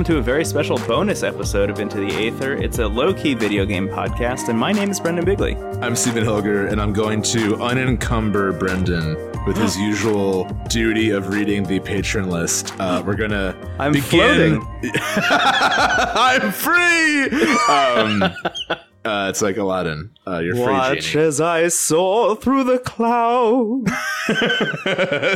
welcome to a very special bonus episode of Into the Aether. It's a low key video game podcast, and my name is Brendan Bigley. I'm Stephen Hilger, and I'm going to unencumber Brendan with his usual duty of reading the patron list. Uh, we're gonna I'm begin. floating. I'm free. Um, uh, it's like Aladdin. Uh, you're free, genie. as I soar through the cloud.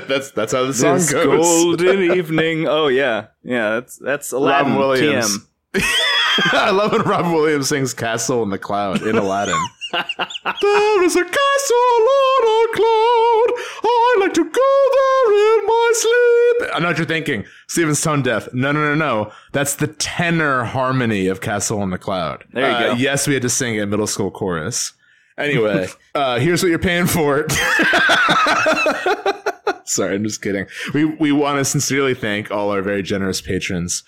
that's that's how the song This goes. golden evening. Oh yeah, yeah. That's that's Aladdin Robin Williams. TM. I love when Robin Williams sings "Castle in the Cloud" in Aladdin. There is a castle on a cloud. I like to go there in my sleep. I know what you're thinking. Steven's tone deaf. No, no, no, no. That's the tenor harmony of "Castle on the Cloud." There you Uh, go. Yes, we had to sing it middle school chorus. Anyway, uh, here's what you're paying for. Sorry, I'm just kidding. We we want to sincerely thank all our very generous patrons,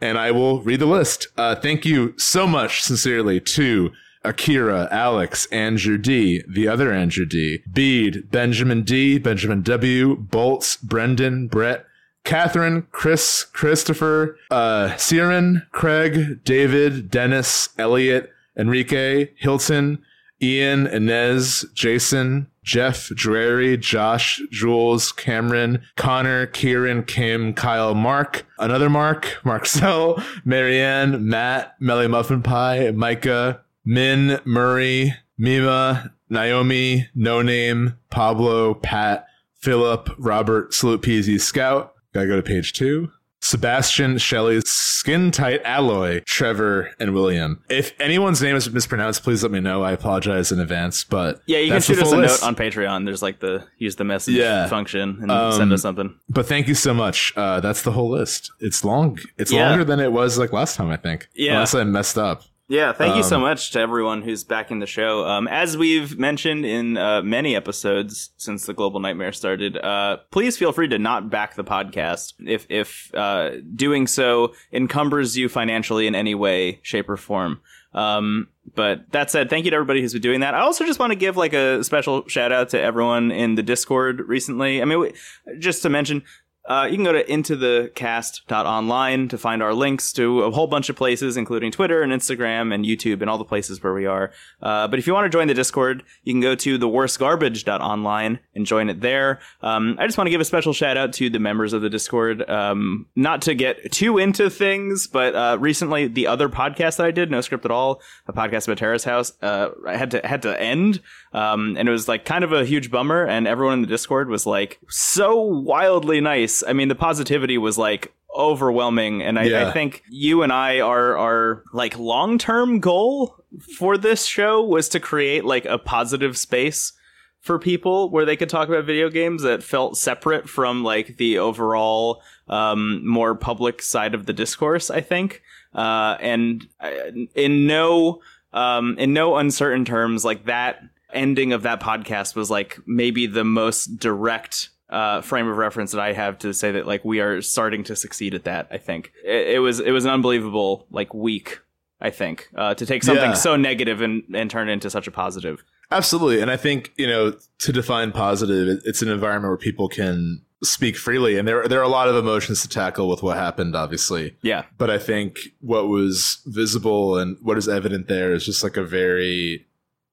and I will read the list. Uh, thank you so much, sincerely, to Akira, Alex, Andrew D, the other Andrew D, Bede, Benjamin D, Benjamin W, Bolts, Brendan, Brett, Catherine, Chris, Christopher, uh, Siren, Craig, David, Dennis, Elliot, Enrique, Hilton, Ian, Inez, Jason, Jeff, Drury, Josh, Jules, Cameron, Connor, Kieran, Kim, Kyle, Mark, another Mark, Marcel, Marianne, Matt, Melly Muffin Pie, Micah, Min, Murray, Mima, Naomi, No Name, Pablo, Pat, Philip, Robert, Salute Peasy, Scout. Gotta go to page two. Sebastian, Shelley, Skin Tight Alloy, Trevor, and William. If anyone's name is mispronounced, please let me know. I apologize in advance, but Yeah, you can shoot us a full note on Patreon. There's like the use the message Yeah. function and Um, send us something. But thank you so much. Uh, that's the whole list. It's long. It's Yeah. longer than it was like last time, I think. Yeah. Unless I messed up. Yeah, thank you so Um, much to everyone who's backing the show. Um, as we've mentioned in uh, many episodes since the Global Nightmare started, uh, please feel free to not back the podcast if if uh, doing so encumbers you financially in any way, shape, or form. Um, but that said, thank you to everybody who's been doing that. I also just want to give like a special shout out to everyone in the Discord recently. I mean, we, just to mention, uh, you can go to intothecast.online to find our links to a whole bunch of places, including Twitter and Instagram and YouTube and all the places where we are. Uh, but if you want to join the Discord, you can go to theworstgarbage.online and join it there. Um, I just want to give a special shout out to the members of the Discord. Um, not to get too into things, but uh, recently the other podcast that I did, No Script at All, a podcast about Terrace House, uh, I had to had to end, um, and it was like kind of a huge bummer. And everyone in the Discord was like so wildly nice. I mean, the positivity was like overwhelming, and I, I think you and I are our like long term goal for this show was to create like a positive space for people where they could talk about video games that felt separate from like the overall um, more public side of the discourse i think. Uh, and uh, in no um, in no uncertain terms like that ending of that podcast was like maybe the most direct uh, frame of reference that I have to say that like we are starting to succeed at that. I think it, it was it was an unbelievable like week. I think uh, to take something Yeah. so negative and and turn it into such a positive. Absolutely. And I think, you know, to define positive, it's an environment where people can speak freely. And there, there are a lot of emotions to tackle with what happened, obviously. Yeah, But I think what was visible and what is evident there is just like a very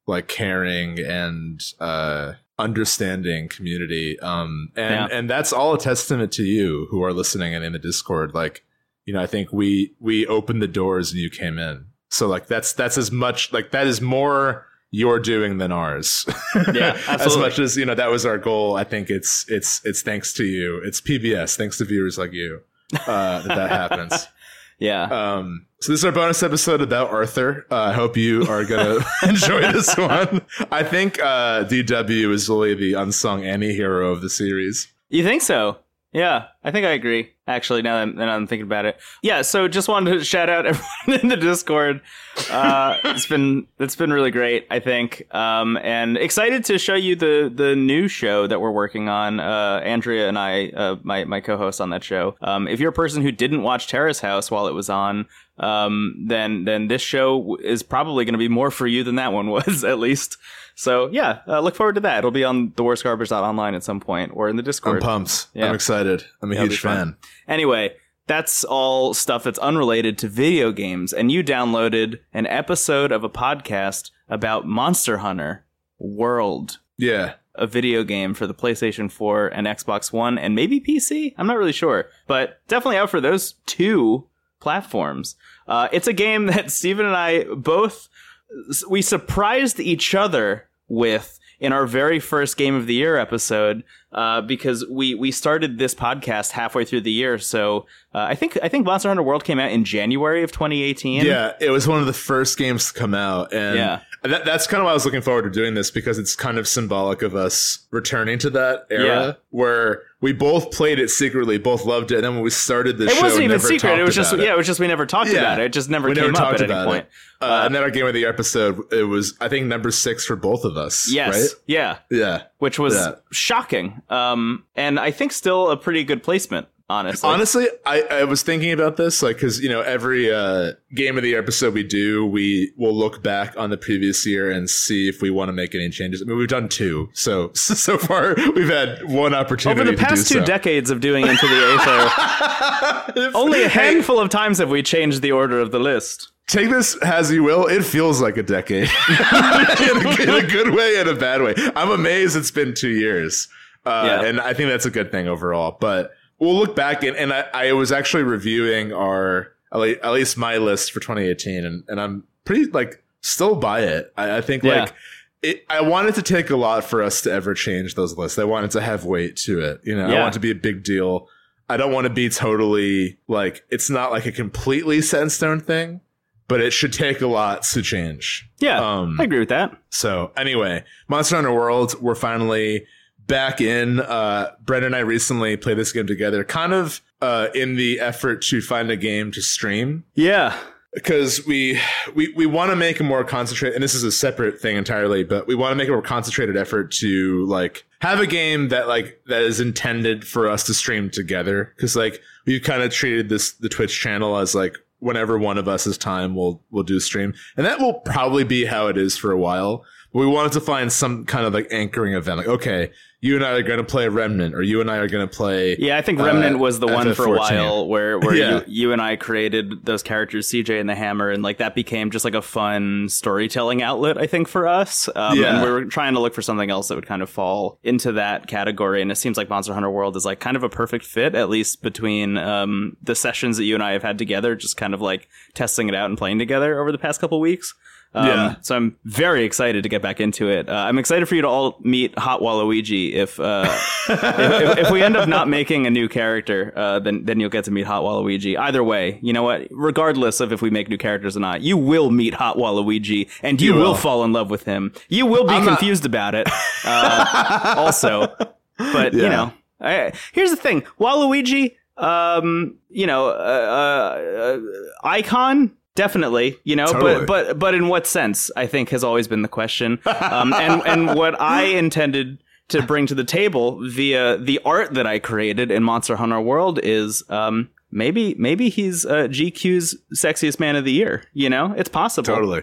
like caring and uh understanding community. Um and Yeah. and that's all a testament to you who are listening and in the Discord. Like, you know, I think we we opened the doors and you came in. So like that's that's as much like that is more your doing than ours. Yeah, as much as, you know, that was our goal. I think it's it's it's thanks to you. It's PBS, thanks to viewers like you. Uh that, that happens. yeah. Um, so this is our bonus episode about Arthur. Uh, I hope you are gonna enjoy this one. I think uh, DW is really the unsung anti-hero of the series. You think so? Yeah, I think I agree. Actually, now that, now I'm thinking about it, yeah. So just wanted to shout out everyone in the Discord. Uh, it's been it's been really great, I think, um, and excited to show you the the new show that we're working on. Uh, Andrea and I, uh, my my co-host on that show. Um, if you're a person who didn't watch Terrace House while it was on, um, then then this show is probably going to be more for you than that one was, at least. So yeah, uh, look forward to that. It'll be on theworstgarbage.online at some point or in the Discord. I'm pumped. Yeah. I'm excited. I'm a That'll huge fun. fan. Anyway, that's all stuff that's unrelated to video games. And you downloaded an episode of a podcast about Monster Hunter World, Yeah. a video game for the PlayStation 4 and Xbox One and maybe PC. I'm not really sure, but definitely out for those two platforms. Uh, it's a game that Steven and I both we surprised each other with in our very first game of the year episode uh, because we we started this podcast halfway through the year. So uh, I think I think Monster Hunter World came out in January of 2018. Yeah, it was one of the first games to come out, and Yeah. That, that's kind of why I was looking forward to doing this because it's kind of symbolic of us returning to that era Yeah. where we both played it secretly, both loved it, and then when we started the It show, it wasn't even secret. It was just about yeah. It was just we never talked Yeah. about it. It just never we came never up at any point. it. Uh, and then our game of the year episode, it was I think number six for both of us. Yes. right? Yeah. Yeah. Which was Yeah. shocking. Um, and I think still a pretty good placement. Honestly. Honestly, I, I was thinking about this, like, because you know, every uh, game of the year episode we do, we will look back on the previous year and see if we want to make any changes. I mean, we've done two, so so far we've had one opportunity. Over the past two so. decades of doing Into the Aether, only a handful of times have we changed the order of the list. Take this as you will. It feels like a decade in, a, in a good way and a bad way. I'm amazed it's been two years, uh, Yeah. and I think that's a good thing overall. But we'll look back and, and I, I was actually reviewing our at least my list for 2018, and, and I'm pretty like still by it. I, I think Yeah. like. It, I wanted to take a lot for us to ever change those lists. I wanted to have weight to it. You know, I want it to be a big deal. I don't want to be totally like it's not like a completely set in stone thing, but it should take a lot to change. Yeah, Um, I agree with that. So anyway, Monster Hunter World, we're finally back in. Uh, Brendan and I recently played this game together, kind of uh, in the effort to find a game to stream. Yeah, because we we we want to make a more concentrated and this is a separate thing entirely but we want to make a more concentrated effort to like have a game that like that is intended for us to stream together. Because like we've kind of treated this the twitch channel as like whenever one of us has time we'll we'll do stream. And that will probably be how it is for a while. But we wanted to find some kind of like anchoring event like okay you and i are going to play remnant or you and i are going to play yeah. I think Uh, Remnant was the one for a while where where Yeah. you, you and I created those characters, CJ and the Hammer, and like that became just like a fun storytelling outlet. I think for us, um, Yeah. and we were trying to look for something else that would kind of fall into that category. And it seems like Monster Hunter World is like kind of a perfect fit, at least between um, the sessions that you and I have had together, just kind of like testing it out and playing together over the past couple weeks. Um, Yeah. So I'm very excited to get back into it. Uh, I'm excited for you to all meet Hot Waluigi. If, uh, if, if if we end up not making a new character, uh, then then you'll get to meet Hot Waluigi. Either way, you know what? Regardless of if we make new characters or not, you will meet Hot Waluigi, and you, You will. will. fall in love with him. You will be I'm not- confused about it. Uh, also, but you know, I, here's the thing: Waluigi, um, you know, uh, uh, icon. Definitely, you know, Totally. but but but in what sense? I think has always been the question. Um, and and what I intended to bring to the table via the art that I created in Monster Hunter World is um, maybe maybe he's uh, GQ's sexiest man of the year. You know, it's possible. totally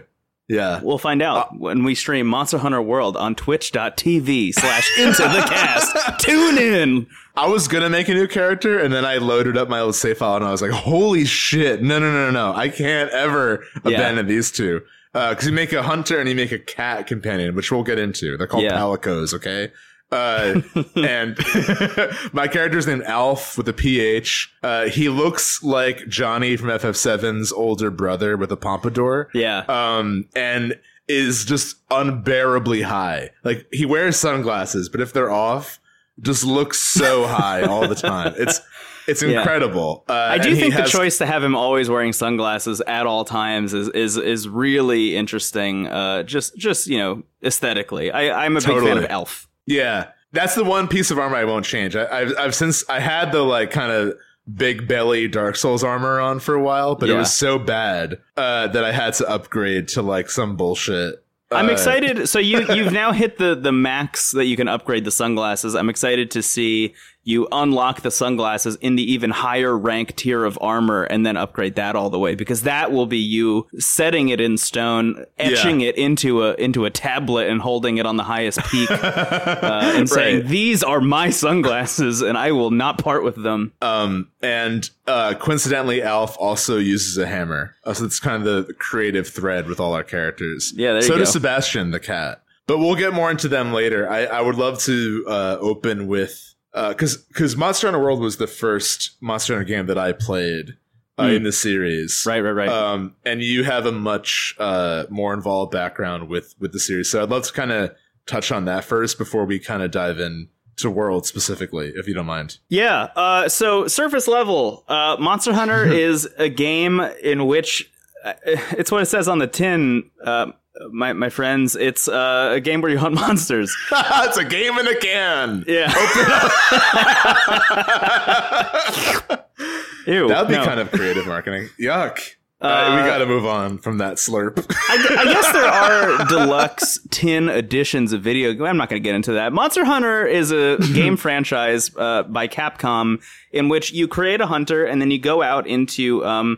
yeah We'll find out uh, when we stream Monster Hunter World on twitch.tv slash into the cast. Tune in. I was gonna make a new character, and then I loaded up my old save file, and I was like, "Holy shit! No, no, no, no, no! I can't ever Yeah. abandon these two uh, because you make a hunter and you make a cat companion, which we'll get into. They're called Yeah. palicos, okay? Uh, and my character's named Alf with a PH. Uh, he looks like Johnny from FF7's older brother with a pompadour Yeah. um, and is just unbearably high. Like he wears sunglasses, but if they're off, just looks so high all the time. It's it's Yeah. incredible. Uh, I do think the choice to have him always wearing sunglasses at all times is is is really interesting. Uh, just just you know aesthetically, I, I'm a big fan of Elf. Yeah, that's the one piece of armor I won't change. I, I've I've since I had the like kind of big belly Dark Souls armor on for a while, but it was so bad uh, that I had to upgrade to like some bullshit. I'm Uh, excited. So you you've now hit the the max that you can upgrade the sunglasses. I'm excited to see you unlock the sunglasses in the even higher rank tier of armor and then upgrade that all the way because that will be you setting it in stone, etching yeah. it into a into a tablet and holding it on the highest peak uh, and saying these are my sunglasses and I will not part with them. Um and uh, coincidentally, Alf also uses a hammer. Uh, so it's kind of the creative thread with all our characters. Yeah, so does Sebastian the cat. But we'll get more into them later. I, I would love to uh, open with because uh, because Monster Hunter World was the first Monster Hunter game that I played uh, mm. in the series. Right, right, right. Um, and you have a much uh, more involved background with with the series, so I'd love to kind of touch on that first before we kind of dive in to World specifically, if you don't mind. Yeah. Uh, so surface level, uh, Monster Hunter is a game in which uh, it's what it says on the tin. Uh, my my friends, it's uh, a game where you hunt monsters. it's a game in a can. Yeah. Ew. That'd be no. kind of creative marketing. Yuck. Uh, we got to move on from that slurp. I, I, guess there are deluxe tin editions of video. I'm not going to get into that. Monster Hunter is a game franchise uh, by Capcom in which you create a hunter and then you go out into, um,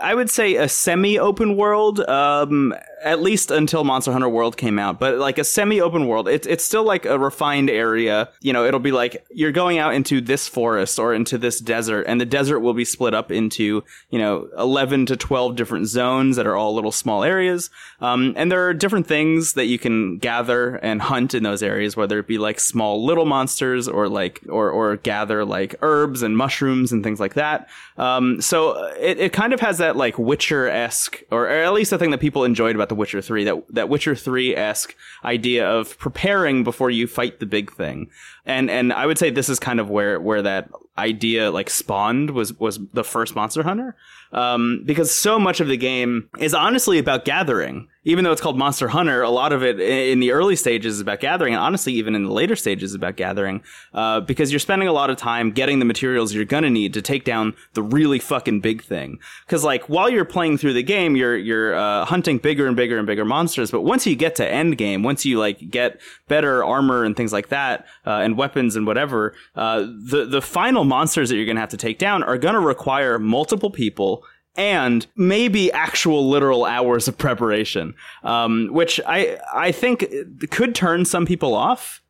I would say, a semi-open world. Um, at least until Monster Hunter World came out, but like a semi-open world. It's it's still like a refined area. You know, it'll be like you're going out into this forest or into this desert, and the desert will be split up into you know 11 to 12 different zones that are all little small areas. Um, and there are different things that you can gather and hunt in those areas, whether it be like small little monsters or like or or gather like herbs and mushrooms and things like that. Um, so uh, it, it kind of has that like Witcher esque, or, or, at least the thing that people enjoyed about The Witcher 3, that, that Witcher 3 esque idea of preparing before you fight the big thing. And, and I would say this is kind of where, where that idea like spawned was, was the first Monster Hunter. Um, because so much of the game is honestly about gathering even though it's called Monster Hunter, a lot of it in the early stages is about gathering, and honestly, even in the later stages is about gathering, uh, because you're spending a lot of time getting the materials you're gonna need to take down the really fucking big thing. Because like while you're playing through the game, you're you're uh, hunting bigger and bigger and bigger monsters, but once you get to end game, once you like get better armor and things like that, uh, and weapons and whatever, uh, the the final monsters that you're gonna have to take down are gonna require multiple people and maybe actual literal hours of preparation, um, which I I think could turn some people off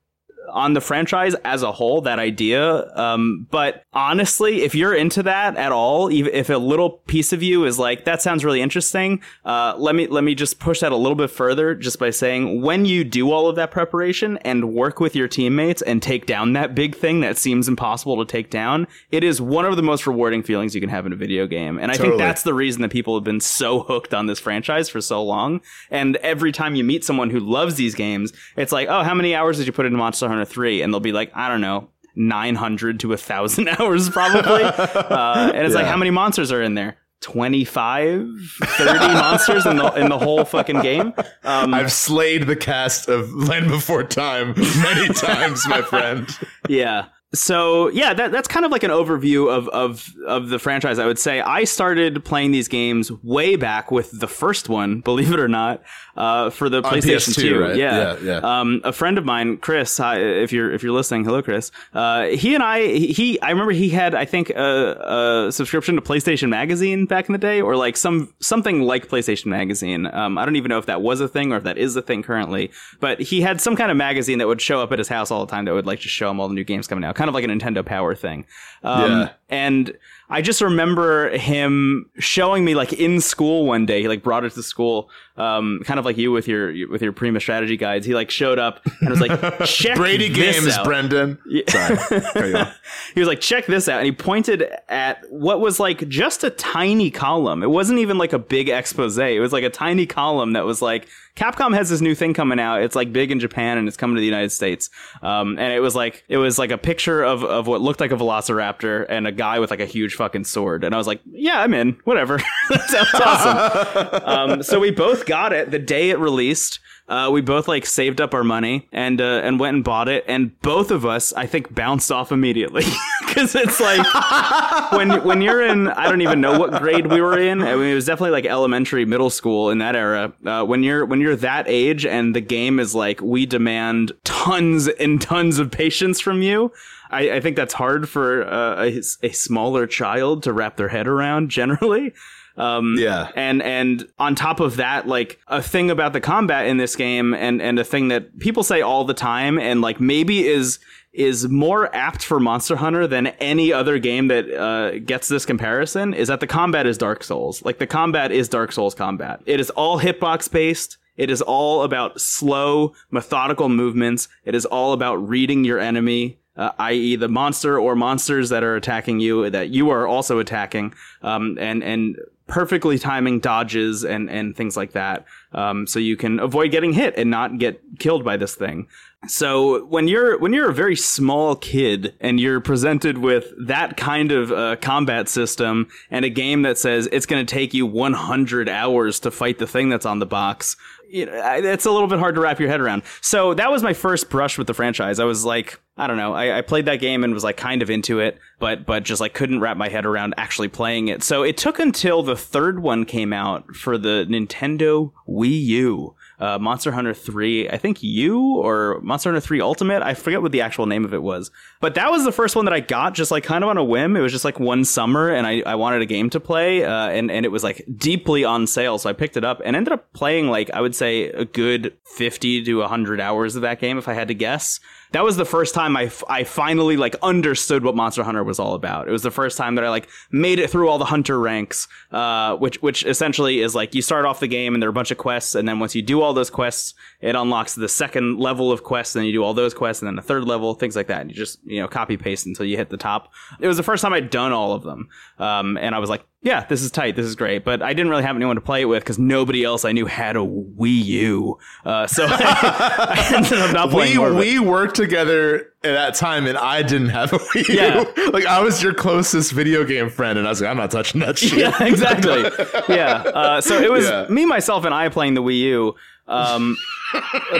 on the franchise as a whole, that idea. Um, but honestly, if you're into that at all, even if a little piece of you is like, that sounds really interesting, uh, let me let me just push that a little bit further just by saying when you do all of that preparation and work with your teammates and take down that big thing that seems impossible to take down, it is one of the most rewarding feelings you can have in a video game. And I totally. think that's the reason that people have been so hooked on this franchise for so long. And every time you meet someone who loves these games, it's like, oh, how many hours did you put into Monster Hunter? 3 and they'll be like i don't know 900 to a 1000 hours probably. Uh, and it's yeah. like how many monsters are in there? 25 30 monsters in the in the whole fucking game? Um, i've slayed the cast of land before time many times my friend. Yeah so yeah, that, that's kind of like an overview of, of of the franchise. I would say I started playing these games way back with the first one, believe it or not, uh, for the PlayStation Two. Right? Yeah, yeah. yeah. Um, a friend of mine, Chris, hi, if you're if you're listening, hello, Chris. Uh, he and I, he, I remember he had, I think, a, a, subscription to PlayStation Magazine back in the day, or like some something like PlayStation Magazine. Um, I don't even know if that was a thing or if that is a thing currently, but he had some kind of magazine that would show up at his house all the time that would like just show him all the new games coming out kind of like a Nintendo Power thing. Um, yeah. And I just remember him showing me like in school one day. He like brought it to school, um, kind of like you with your with your Prima strategy guides. He like showed up and was like, "Check Brady games, out. Brendan." Yeah. Sorry, he was like, "Check this out," and he pointed at what was like just a tiny column. It wasn't even like a big expose. It was like a tiny column that was like Capcom has this new thing coming out. It's like big in Japan and it's coming to the United States. Um, and it was like it was like a picture of of what looked like a Velociraptor and a guy with like a huge fucking sword. And I was like, yeah, I'm in. Whatever. that sounds awesome. um, so we both got it the day it released. Uh, we both like saved up our money and uh, and went and bought it, and both of us, I think, bounced off immediately because it's like when when you're in, I don't even know what grade we were in. I mean, it was definitely like elementary, middle school in that era. Uh, when you're when you're that age and the game is like, we demand tons and tons of patience from you. I, I think that's hard for uh, a, a smaller child to wrap their head around generally. Um, Yeah. and and on top of that, like a thing about the combat in this game, and and a thing that people say all the time, and like maybe is is more apt for Monster Hunter than any other game that uh, gets this comparison is that the combat is Dark Souls. Like the combat is Dark Souls combat. It is all hitbox based. It is all about slow, methodical movements. It is all about reading your enemy, uh, i.e., the monster or monsters that are attacking you that you are also attacking, um, and and perfectly timing dodges and and things like that, um, so you can avoid getting hit and not get killed by this thing. So when you're when you're a very small kid and you're presented with that kind of uh, combat system and a game that says it's going to take you 100 hours to fight the thing that's on the box, you know, it's a little bit hard to wrap your head around. So that was my first brush with the franchise. I was like, I don't know, I, I played that game and was like kind of into it, but but just like couldn't wrap my head around actually playing it. So it took until the third one came out for the Nintendo Wii U uh, Monster Hunter 3, I think you or Monster Hunter 3 Ultimate. I forget what the actual name of it was. But that was the first one that I got just like kind of on a whim. It was just like one summer and I, I wanted a game to play uh, and, and it was like deeply on sale. So I picked it up and ended up playing like, I would say a good 50 to 100 hours of that game if I had to guess. That was the first time I, f- I finally like understood what Monster Hunter was all about. It was the first time that I like made it through all the hunter ranks, uh, which which essentially is like you start off the game and there are a bunch of quests, and then once you do all those quests, it unlocks the second level of quests, and then you do all those quests, and then the third level, things like that. And you just you know copy paste until you hit the top. It was the first time I'd done all of them, um, and I was like, yeah, this is tight, this is great. But I didn't really have anyone to play it with because nobody else I knew had a Wii U, uh, so I ended up not playing we more of it. we worked together at that time, and I didn't have a Wii U. Yeah. like I was your closest video game friend, and I was like, I'm not touching that shit. yeah, exactly. Yeah. Uh, so it was Yeah. me, myself, and I playing the Wii U. Um,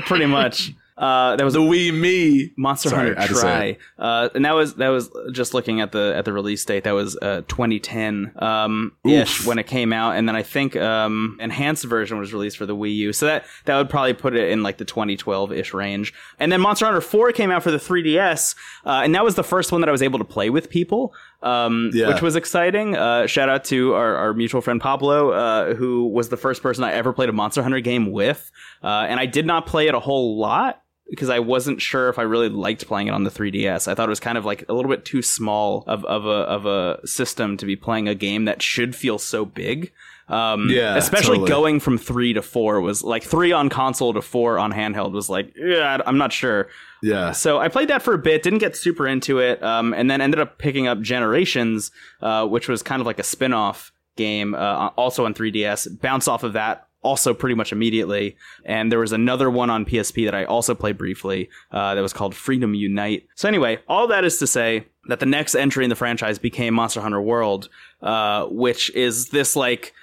pretty much. Uh, that was The Wii Me. Monster Sorry, Hunter Tri, uh, and that was that was just looking at the at the release date. That was uh, 2010 um, ish when it came out, and then I think um, enhanced version was released for the Wii U. So that that would probably put it in like the 2012 ish range. And then Monster Hunter 4 came out for the 3DS, uh, and that was the first one that I was able to play with people, um, Yeah. which was exciting. Uh, shout out to our, our mutual friend Pablo, uh, who was the first person I ever played a Monster Hunter game with, uh, and I did not play it a whole lot because I wasn't sure if I really liked playing it on the 3DS. I thought it was kind of like a little bit too small of, of a of a system to be playing a game that should feel so big. Um, Yeah, especially totally. going from three to four was like three on console to four on handheld was like, yeah, I'm not sure. Yeah. So I played that for a bit, didn't get super into it, um, and then ended up picking up Generations, uh, which was kind of like a spin off game, uh, also on 3DS. Bounce off of that also pretty much immediately. And there was another one on PSP that I also played briefly uh, that was called Freedom Unite. So, anyway, all that is to say that the next entry in the franchise became Monster Hunter World, uh, which is this like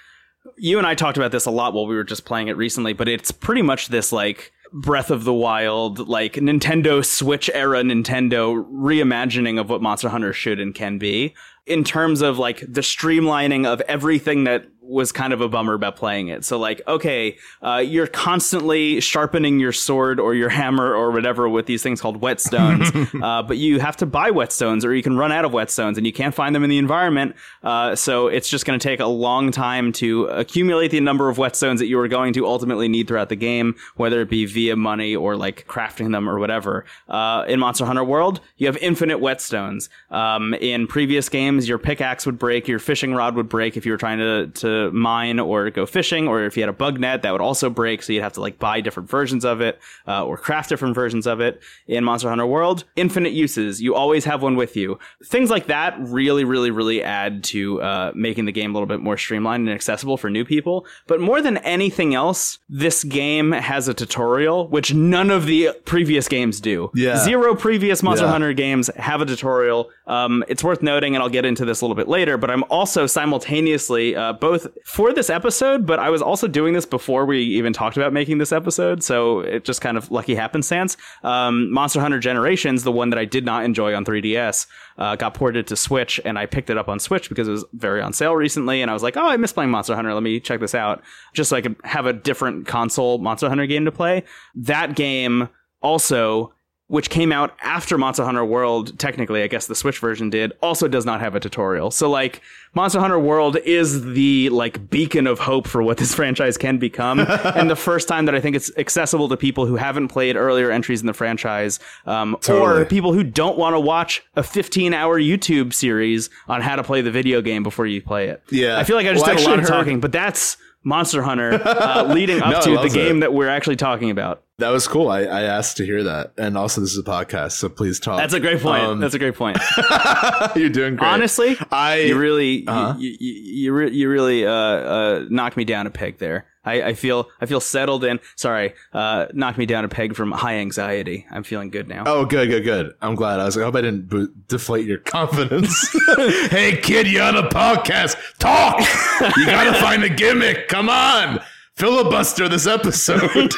you and I talked about this a lot while we were just playing it recently, but it's pretty much this like Breath of the Wild, like Nintendo Switch era Nintendo reimagining of what Monster Hunter should and can be in terms of like the streamlining of everything that was kind of a bummer about playing it. So like, okay, uh, you're constantly sharpening your sword or your hammer or whatever with these things called whetstones, uh, but you have to buy whetstones or you can run out of whetstones and you can't find them in the environment. Uh, so it's just going to take a long time to accumulate the number of whetstones that you are going to ultimately need throughout the game, whether it be via money or like crafting them or whatever. Uh, in Monster Hunter World, you have infinite whetstones. Um, in previous games, your pickaxe would break, your fishing rod would break if you were trying to, to mine or go fishing, or if you had a bug net, that would also break. So you'd have to like buy different versions of it uh, or craft different versions of it. In Monster Hunter World, infinite uses. You always have one with you. Things like that really, really, really add to uh, making the game a little bit more streamlined and accessible for new people. But more than anything else, this game has a tutorial, which none of the previous games do. Yeah. Zero previous Monster Yeah. Hunter games have a tutorial. Um, it's worth noting, and I'll get into this a little bit later, but I'm also simultaneously uh, both for this episode, but I was also doing this before we even talked about making this episode, so it just kind of lucky happenstance. Um, Monster Hunter Generations, the one that I did not enjoy on 3DS, uh, got ported to Switch, and I picked it up on Switch because it was very on sale recently, and I was like, oh, I miss playing Monster Hunter. Let me check this out, just so I could have a different console Monster Hunter game to play. That game also which came out after Monster Hunter World, technically, I guess the Switch version did, also does not have a tutorial. So like Monster Hunter World is the like beacon of hope for what this franchise can become, and the first time that I think it's accessible to people who haven't played earlier entries in the franchise, um, Totally. or people who don't want to watch a 15-hour YouTube series on how to play the video game before you play it. Yeah. I feel like I just Well, did a lot of heard- talking, but that's Monster Hunter uh, leading up No, to the game it. that we're actually talking about. That was cool. I, I asked to hear that. And also, this is a podcast, so please talk. That's a great point. Um, that's a great point. You're doing great. Honestly, I you really, Uh-huh. you, you, you, re- you really uh, uh, knocked me down a peg there. I, I feel, I feel settled in. Sorry, uh, knocked me down a peg from high anxiety. I'm feeling good now. Oh, good, good, good. I'm glad. I was like, I hope I didn't bo- deflate your confidence. hey, kid, you're on a podcast? Talk. You gotta find a gimmick. Come on, filibuster this episode.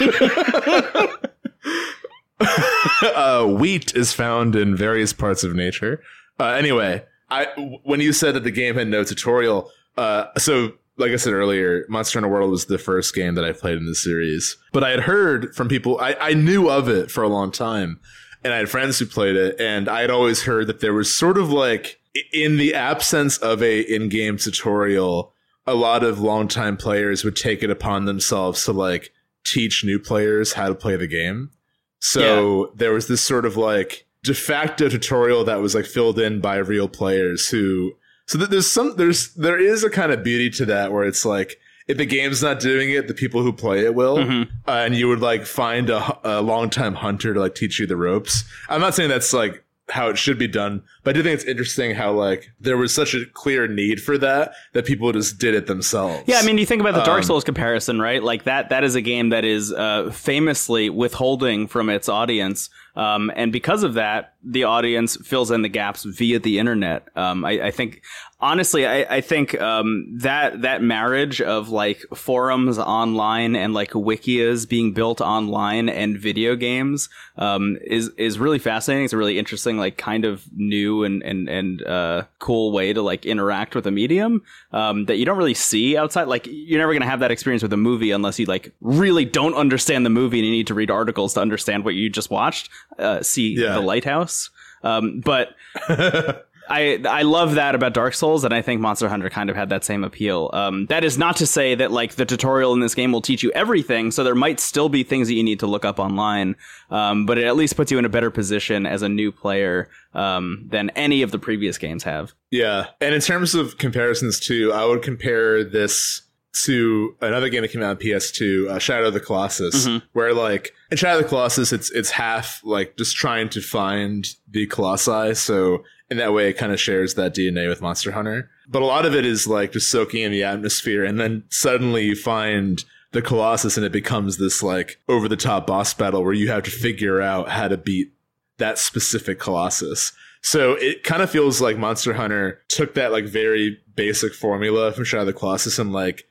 uh, wheat is found in various parts of nature. Uh, anyway, I when you said that the game had no tutorial, uh, so like I said earlier, Monster Hunter World was the first game that I played in the series. But I had heard from people, I, I knew of it for a long time, and I had friends who played it, and I had always heard that there was sort of like, in the absence of a in-game tutorial, a lot of longtime players would take it upon themselves to like teach new players how to play the game. So there was this sort of like de facto tutorial that was like filled in by real players who so that there's some there's there is a kind of beauty to that where it's like if the game's not doing it, the people who play it will, Mhm. uh, and you would like find a, a longtime hunter to like teach you the ropes. I'm not saying that's like how it should be done, but I do think it's interesting how like there was such a clear need for that that people just did it themselves. Yeah, I mean, you think about the Dark Um, Souls comparison, right? Like that. That is a game that is uh, famously withholding from its audience, um, and because of that, the audience fills in the gaps via the internet. Um, I, I think, honestly, I, I think um, that that marriage of like forums online and like wikias being built online and video games um, is is really fascinating. It's a really interesting, like, kind of new and and and uh, cool way to like interact with a medium um, that you don't really see outside. Like, you're never gonna have that experience with a movie unless you like really don't understand the movie and you need to read articles to understand what you just watched. Uh, see Yeah. the lighthouse. Um, but I I love that about Dark Souls, and I think Monster Hunter kind of had that same appeal. Um, that is not to say that like the tutorial in this game will teach you everything, so there might still be things that you need to look up online. Um, but it at least puts you in a better position as a new player um, than any of the previous games have. Yeah. And in terms of comparisons too, I would compare this to another game that came out on PS2, uh, Shadow of the Colossus, Mhm. where like in Shadow of the Colossus, it's it's half like just trying to find the Colossi. So in that way, it kind of shares that DNA with Monster Hunter. But a lot of it is like just soaking in the atmosphere, and then suddenly you find the Colossus, and it becomes this like over the top boss battle where you have to figure out how to beat that specific Colossus. So it kind of feels like Monster Hunter took that like very basic formula from Shadow of the Colossus and like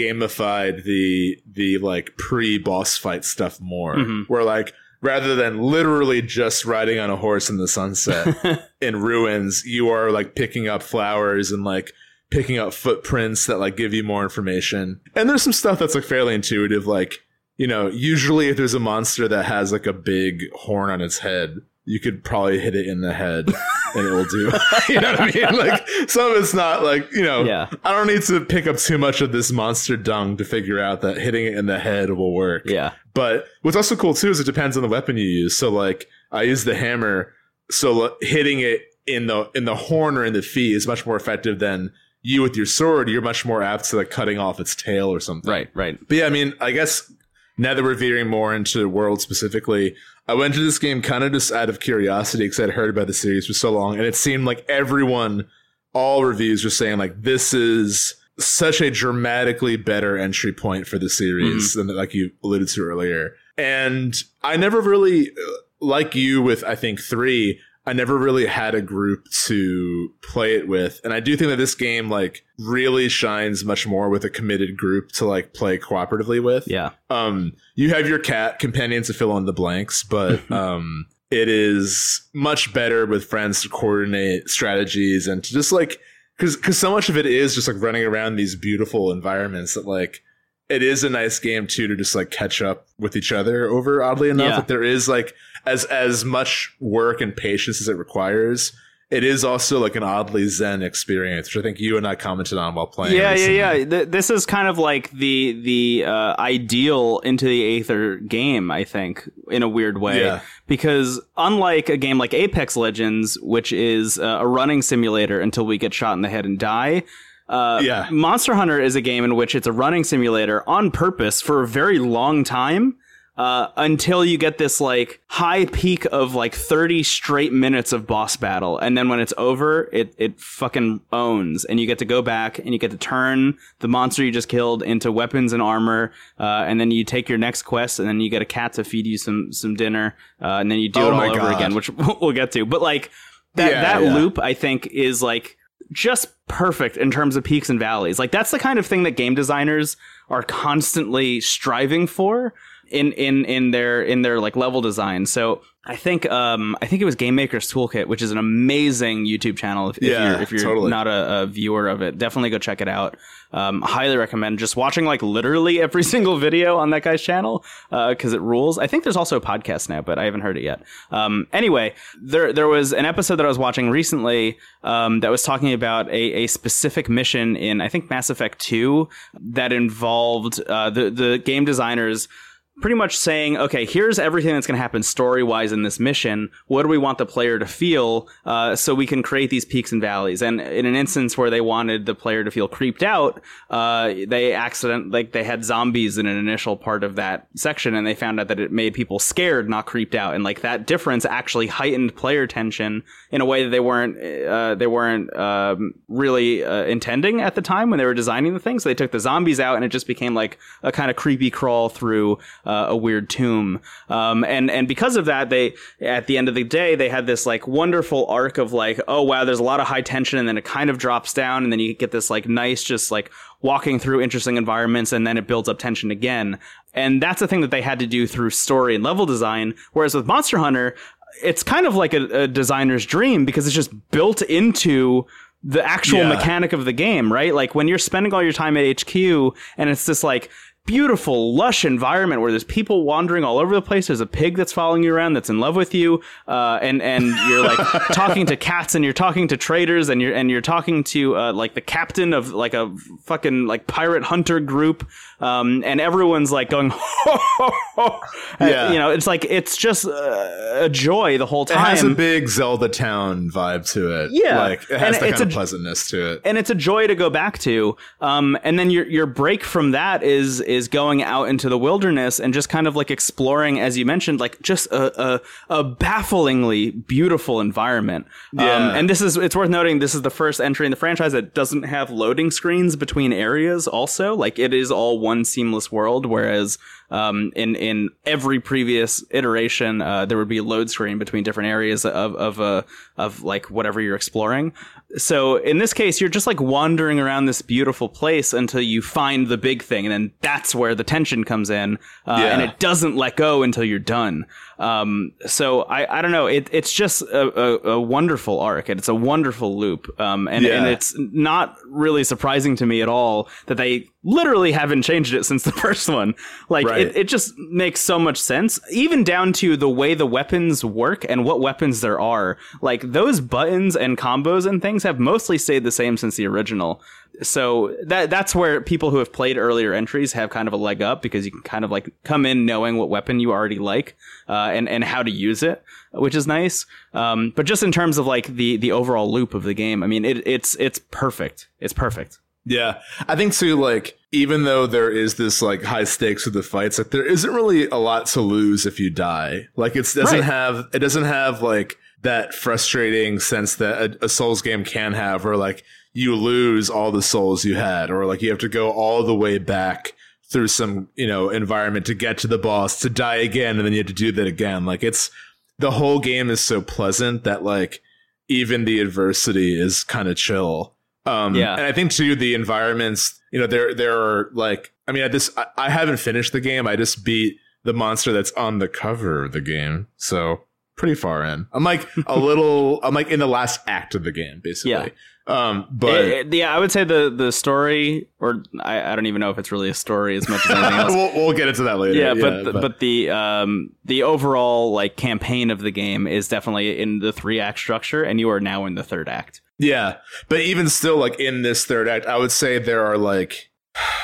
gamified the the like pre boss fight stuff more. Mhm. Where like rather than literally just riding on a horse in the sunset in ruins, you are like picking up flowers and like picking up footprints that like give you more information. And there's some stuff that's like fairly intuitive, like you know, usually if there's a monster that has like a big horn on its head, you could probably hit it in the head and it will do. you know what I mean? Like some of it's not like, you know, Yeah. I don't need to pick up too much of this monster dung to figure out that hitting it in the head will work. yeah. But what's also cool too is it depends on the weapon you use. So like I use the hammer, so hitting it in the in the horn or in the feet is much more effective than you with your sword. You're much more apt to like cutting off its tail or something. Right. Right. But yeah, I mean, I guess now that we're veering more into world specifically, I went to this game kind of just out of curiosity because I'd heard about the series for so long, and it seemed like everyone, all reviews were saying like this is such a dramatically better entry point for the series than like you alluded to earlier. And I never really, uh, like you with I think three, I never really had a group to play it with. And I do think that this game like really shines much more with a committed group to like play cooperatively with. Yeah. Um you have your cat companions to fill in the blanks, but um it is much better with friends to coordinate strategies and to just like cuz cuz so much of it is just like running around these beautiful environments that like it is a nice game too to just like catch up with each other over. Oddly enough, Yeah. that there is like as as much work and patience as it requires. It is also like an oddly zen experience, which I think you and I commented on while playing. Yeah, recently. yeah, yeah. Th- this is kind of like the the uh, ideal into the Aether game, I think, in a weird way. Yeah. Because unlike a game like Apex Legends, which is uh, a running simulator until we get shot in the head and die. Uh, Yeah. Monster Hunter is a game in which it's a running simulator on purpose for a very long time. Uh, until you get this like high peak of like 30 straight minutes of boss battle. And then when it's over, it, it fucking owns. And you get to go back and you get to turn the monster you just killed into weapons and armor. Uh, and then you take your next quest and then you get a cat to feed you some, some dinner. Uh, and then you do Oh it all over God. again, which we'll get to. But like that, Yeah, that yeah. loop, I think, is like just perfect in terms of peaks and valleys. Like that's the kind of thing that game designers are constantly striving for in in in their in their like level design. So I think um I think it was Game Maker's Toolkit, which is an amazing YouTube channel. If, if Yeah, you're if you're totally. not a, a viewer of it, definitely go check it out. Um, highly recommend just watching like literally every single video on that guy's channel because it rules. I think there's also a podcast now, but I haven't heard it yet. Um, anyway, there there was an episode that I was watching recently um, that was talking about a, a specific mission in I think Mass Effect Two that involved uh, the the game designers pretty much saying, okay, here's everything that's going to happen story wise in this mission. What do we want the player to feel uh, so we can create these peaks and valleys? And in an instance where they wanted the player to feel creeped out, uh, they accident like they had zombies in an initial part of that section, and they found out that it made people scared, not creeped out, and like that difference actually heightened player tension in a way that they weren't uh, they weren't um, really uh, intending at the time when they were designing the thing. So they took the zombies out, and it just became like a kind of creepy crawl through uh, a weird tomb. Um, and and because of that, they at the end of the day they had this like wonderful arc of like, oh wow, there's a lot of high tension, and then it kind of drops down, and then you get this like nice just like walking through interesting environments, and then it builds up tension again. And that's the thing that they had to do through story and level design. Whereas with Monster Hunter, it's kind of like a, a designer's dream because it's just built into the actual Yeah. mechanic of the game, right? Like when you're spending all your time at HQ and it's this like beautiful, lush environment where there's people wandering all over the place. There's a pig that's following you around that's in love with you, uh, and and you're like talking to cats and you're talking to traders and you're and you're talking to uh, like the captain of like a fucking like pirate hunter group, um, and everyone's like going, Yeah. you know, it's like it's just uh, a joy the whole time. It has a big Zelda Town vibe to it. Yeah. like it has And that it's kind of a- pleasantness to it. and it's a joy to go back to. Um, and then your your break from that is is going out into the wilderness and just kind of like exploring, as you mentioned, like just a a, a bafflingly beautiful environment. Um, and this is it's worth noting this is the first entry in the franchise that doesn't have loading screens between areas. Also, like it is all one seamless world, whereas. Um, in in every previous iteration, uh, there would be a load screen between different areas of of uh, of like whatever you're exploring. So in this case, you're just like wandering around this beautiful place until you find the big thing, and then that's where the tension comes in, uh, Yeah. and it doesn't let go until you're done. Um, so I, I don't know. It, it's just a, a, a wonderful arc, and it's a wonderful loop. Um, and, and it's not really surprising to me at all that they literally haven't changed it since the first one. Like Right. it, it just makes so much sense, even down to the way the weapons work and what weapons there are. Like those buttons and combos and things have mostly stayed the same since the original. So that that's where people who have played earlier entries have kind of a leg up because you can kind of like come in knowing what weapon you already like uh, and and how to use it, which is nice. Um, but just in terms of like the the overall loop of the game, I mean it it's it's perfect. It's perfect. Yeah, I think too. Like, even though there is this like high stakes with the fights, like there isn't really a lot to lose if you die. Like, it doesn't Right. have it doesn't have like that frustrating sense that a, a Souls game can have, where like you lose all the souls you had, or like you have to go all the way back through some you know environment to get to the boss to die again, and then you have to do that again. Like, it's the whole game is so pleasant that like even the adversity is kind of chill. Um, Yeah. and I think too the environments. You know, there there are like I mean, I this I, I haven't finished the game. I just beat the monster that's on the cover of the game. So pretty far in. I'm like a little. I'm like in the last act of the game, basically. Yeah. Um, but It- it- yeah, I would say the the story, or I, I don't even know if it's really a story as much as anything else. we'll, we'll get into that later. yeah, but, the, but the um the overall like campaign of the game is definitely in the three act structure, and you are now in the third act. yeah, but even still, like in this third act, I would say there are like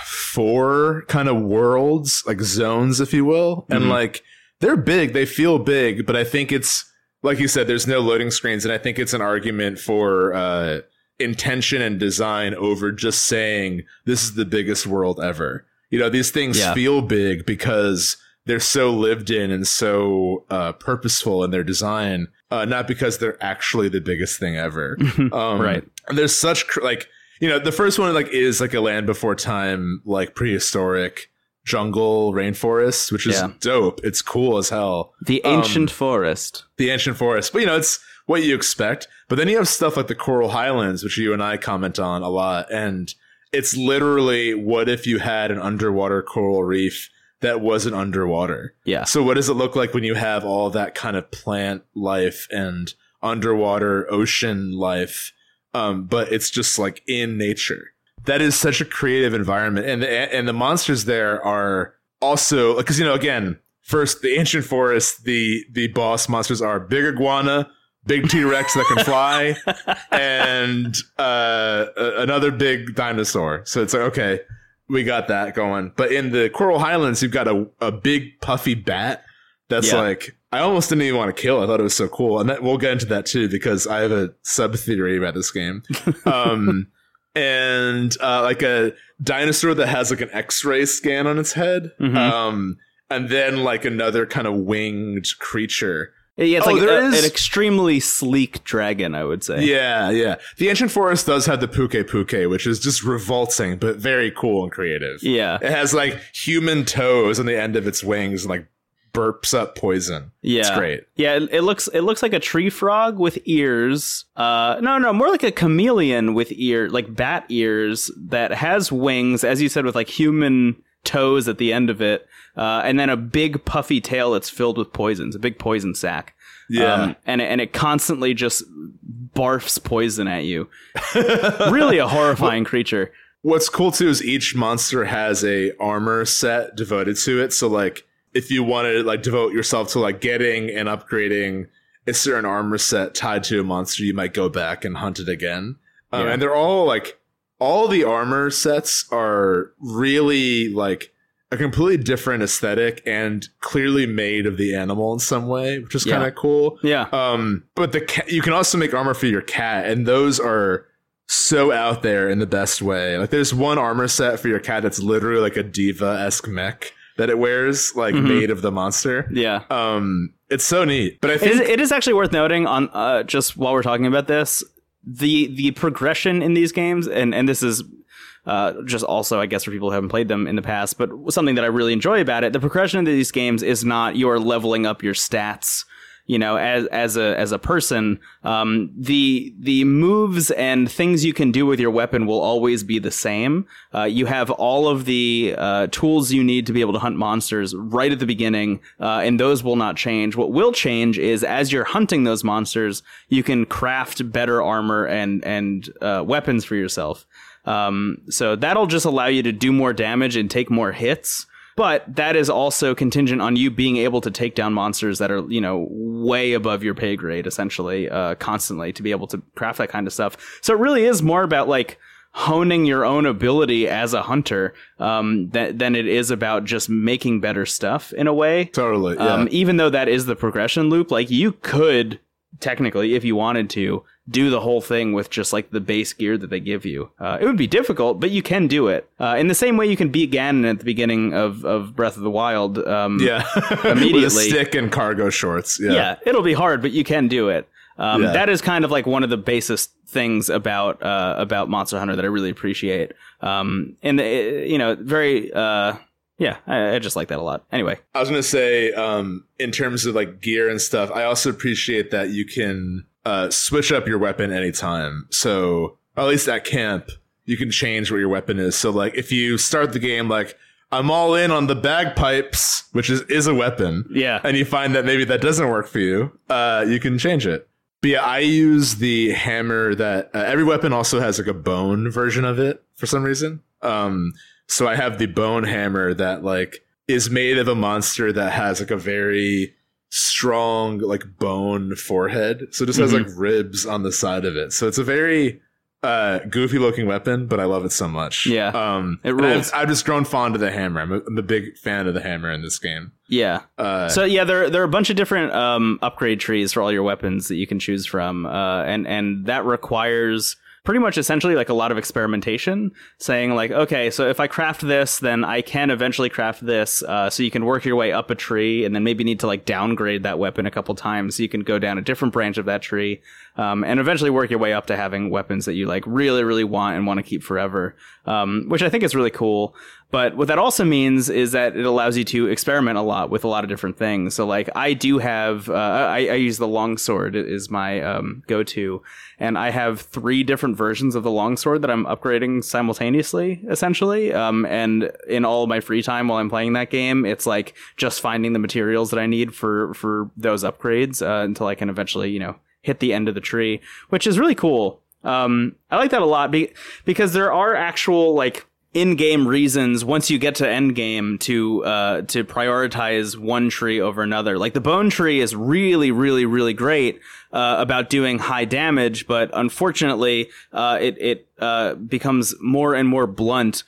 four kind of worlds, like zones, if you will, and Mhm. like they're big. They feel big, but I think it's like you said. There's no loading screens, and I think it's an argument for. uh intention and design over just saying this is the biggest world ever. You know, these things Yeah. feel big because they're so lived in and so uh, purposeful in their design, uh, not because they're actually the biggest thing ever. Um, Right. And there's such cr- like you know the first one like is like a land before time like prehistoric jungle rainforest, which is Yeah. dope. It's cool as hell The Um, ancient forest. the ancient forest. But you know, it's what you expect. But then you have stuff like the Coral Highlands, which you and I comment on a lot, and it's literally what if you had an underwater coral reef that wasn't underwater. Yeah. So what does it look like when you have all that kind of plant life and underwater ocean life, um, but it's just like in nature? That is such a creative environment, and the, and the monsters there are also because you know again first the ancient forest the the boss monsters are big iguana big t-rex that can fly and uh another big dinosaur so it's like okay we got that going but in the coral highlands you've got a, a big puffy bat that's Yeah. like i almost didn't even want to kill i thought it was so cool and that, we'll get into that too because i have a sub theory about this game um and uh like a dinosaur that has like an x-ray scan on its head Mhm. um and then like another kind of winged creature. Yeah, it's Oh, like there a- is- an extremely sleek dragon, I would say. Yeah, yeah. The ancient forest does have the puke puke, which is just revolting but very cool and creative. Yeah. It has like human toes on the end of its wings and like burps up poison. Yeah. It's great. Yeah, it, it looks it looks like a tree frog with ears. Uh no, no, more like a chameleon with ear, like bat ears that has wings as you said with like human toes at the end of it. Uh, and then a big puffy tail that's filled with poisons, a big poison sac. Yeah. Um, and it- and it constantly just barfs poison at you. really a horrifying creature. What's cool too is each monster has a armor set devoted to it. So like if you want to like devote yourself to like getting and upgrading a certain armor set tied to a monster, you might go back and hunt it again. Um, Yeah. And they're all like all the armor sets are really like a completely different aesthetic and clearly made of the animal in some way, which is Yeah. kind of cool. Yeah. Um, but the cat, you can also make armor for your cat, and those are so out there in the best way. Like, there's one armor set for your cat that's literally like a diva esque mech that it wears, like Mhm. made of the monster. Yeah. Um, it's so neat. But I think is, it is actually worth noting on uh, just while we're talking about this, the the progression in these games, and and this is uh, just also I guess for people who haven't played them in the past, but something that I really enjoy about it, the progression of these games is not you're leveling up your stats. You know, as as a as a person, um, the the moves and things you can do with your weapon will always be the same. Uh, you have all of the uh, tools you need to be able to hunt monsters right at the beginning, uh, and those will not change. What will change is as you're hunting those monsters, you can craft better armor and and uh, weapons for yourself. Um, so that'll just allow you to do more damage and take more hits. But that is also contingent on you being able to take down monsters that are, you know, way above your pay grade, essentially, uh, constantly to be able to craft that kind of stuff. So it really is more about like honing your own ability as a hunter, um, than, than it is about just making better stuff in a way. totally. Yeah. Um, even though that is the progression loop, like you could technically, if you wanted to, do the whole thing with just like the base gear that they give you. Uh, it would be difficult, but you can do it. Uh, in the same way you can beat Ganon at the beginning of, of Breath of the Wild. Um, yeah. With a immediately. stick and cargo shorts. Yeah. yeah, it'll be hard, but you can do it. Um, Yeah. That is kind of like one of the basest things about uh, about Monster Hunter that I really appreciate. Um, and uh, you know, very uh, yeah, I, I just like that a lot. Anyway, I was gonna say, um, in terms of like gear and stuff, I also appreciate that you can uh, switch up your weapon anytime. So, at least at camp, you can change what your weapon is. So, like, if you start the game like, I'm all in on the bagpipes, which is is a weapon. Yeah. and you find that maybe that doesn't work for you, uh, you can change it. But yeah, I use the hammer that uh, every weapon also has like a bone version of it for some reason. Um, so I have the bone hammer that like is made of a monster that has like a very strong like bone forehead. So it just has Mhm. like ribs on the side of it. So it's a very uh goofy looking weapon, but I love it so much. Yeah. Um It rules. I've, I've just grown fond of the hammer. I'm a, I'm a big fan of the hammer in this game. Yeah. Uh So yeah, there there are a bunch of different um, upgrade trees for all your weapons that you can choose from, uh, and and that requires pretty much essentially like a lot of experimentation. Saying like, okay, so if I craft this, then I can eventually craft this. Uh, so you can work your way up a tree, and then maybe need to like downgrade that weapon a couple times, so you can go down a different branch of that tree, um, and eventually work your way up to having weapons that you like really really want and want to keep forever. Um, which I think is really cool. But what that also means is that it allows you to experiment a lot with a lot of different things. So, like, I do have, uh, I, I use the longsword is my um, go-to, and I have three different versions of the longsword that I'm upgrading simultaneously, essentially. Um, and in all my free time while I'm playing that game, it's like just finding the materials that I need for for those upgrades uh, until I can eventually, you know, hit the end of the tree, which is really cool. Um, I like that a lot be- because there are actual like in-game reasons once you get to end game to uh, to prioritize one tree over another. Like the bone tree is really, really, really great uh, about doing high damage, but unfortunately, uh, it it uh, becomes more and more blunt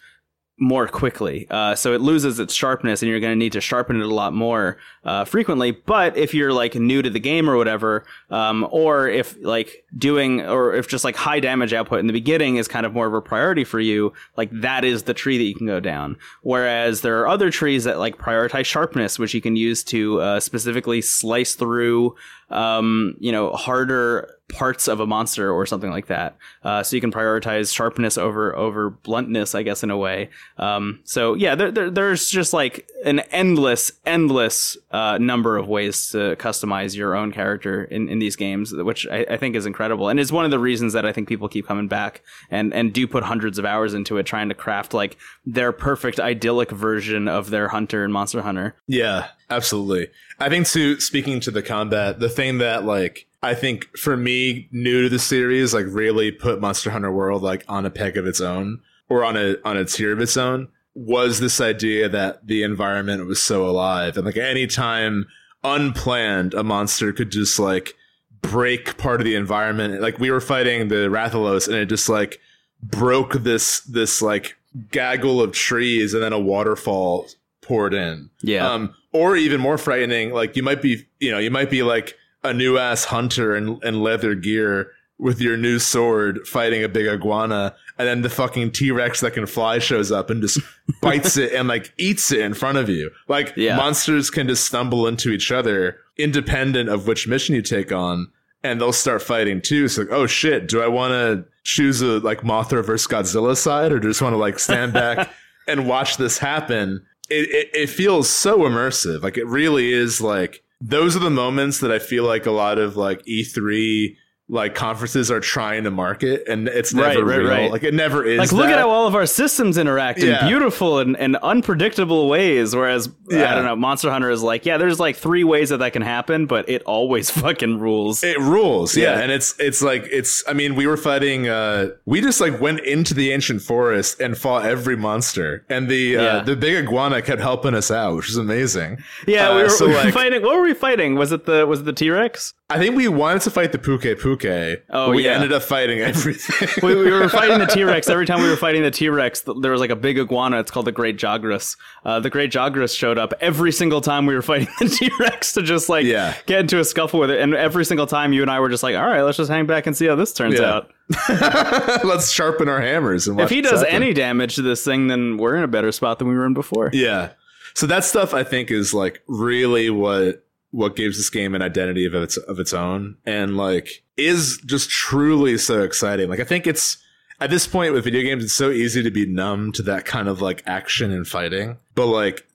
more quickly. Uh, so it loses its sharpness, and you're going to need to sharpen it a lot more uh, frequently. But if you're like new to the game or whatever, um, or if like doing, or if just like high damage output in the beginning is kind of more of a priority for you, like that is the tree that you can go down. Whereas there are other trees that like prioritize sharpness, which you can use to uh, specifically slice through, um, you know, harder parts of a monster or something like that. Uh, so you can prioritize sharpness over over bluntness, I guess, in a way. Um, so yeah, there, there, there's just like an endless, endless uh, number of ways to customize your own character in, in these games, which I, I think is incredible, and is one of the reasons that I think people keep coming back and and do put hundreds of hours into it, trying to craft like their perfect idyllic version of their hunter and monster hunter. Yeah, absolutely. I think to speaking to the combat, the thing that like I think for me new to the series like really put Monster Hunter World like on a peg of its own or on a on a tier of its own was this idea that the environment was so alive and like anytime unplanned a monster could just like break part of the environment like we were fighting the Rathalos and it just like broke this this like gaggle of trees and then a waterfall poured in Yeah. um, or even more frightening, like you might be, you know, you might be like a new ass hunter in, in leather gear with your new sword fighting a big iguana, and then the fucking T Rex that can fly shows up and just bites it and like eats it in front of you. Like Yeah. monsters can just stumble into each other independent of which mission you take on. And they'll start fighting too. So, like, oh shit, do I want to choose a like Mothra versus Godzilla side, or just want to like stand back and watch this happen? it, it, it feels so immersive. Like it really is like those are the moments that I feel like a lot of like E3 like conferences are trying to market and it's never Right, real. right. Like it never is. like look that. at how all of our systems interact Yeah. in beautiful and, and unpredictable ways whereas i don't know monster hunter is like yeah there's like three ways that that can happen but it always fucking rules It rules, yeah. Yeah. and it's it's like it's. I mean, we were fighting. uh We just like went into the ancient forest and fought every monster, and the uh, the big iguana kept helping us out, which is amazing. yeah we Uh, were, so, we were like- fighting what were we fighting was it the was it the t-rex I think we wanted to fight the Puke Puke. Oh, we yeah. ended up fighting everything. we, we were fighting the T-Rex. Every time we were fighting the T-Rex, there was like a big iguana. It's called the Great Jagras. Uh, the Great Jagras showed up every single time we were fighting the T-Rex to just like Yeah. get into a scuffle with it. And every single time you and I were just like, all right, let's just hang back and see how this turns Yeah. out. Let's sharpen our hammers. And watch If he does happen. any damage to this thing, then we're in a better spot than we were in before. Yeah. So that stuff I think is like really what what gives this game an identity of its of its own and like is just truly so exciting. Like I think it's at this point with video games it's so easy to be numb to that kind of like action and fighting. But like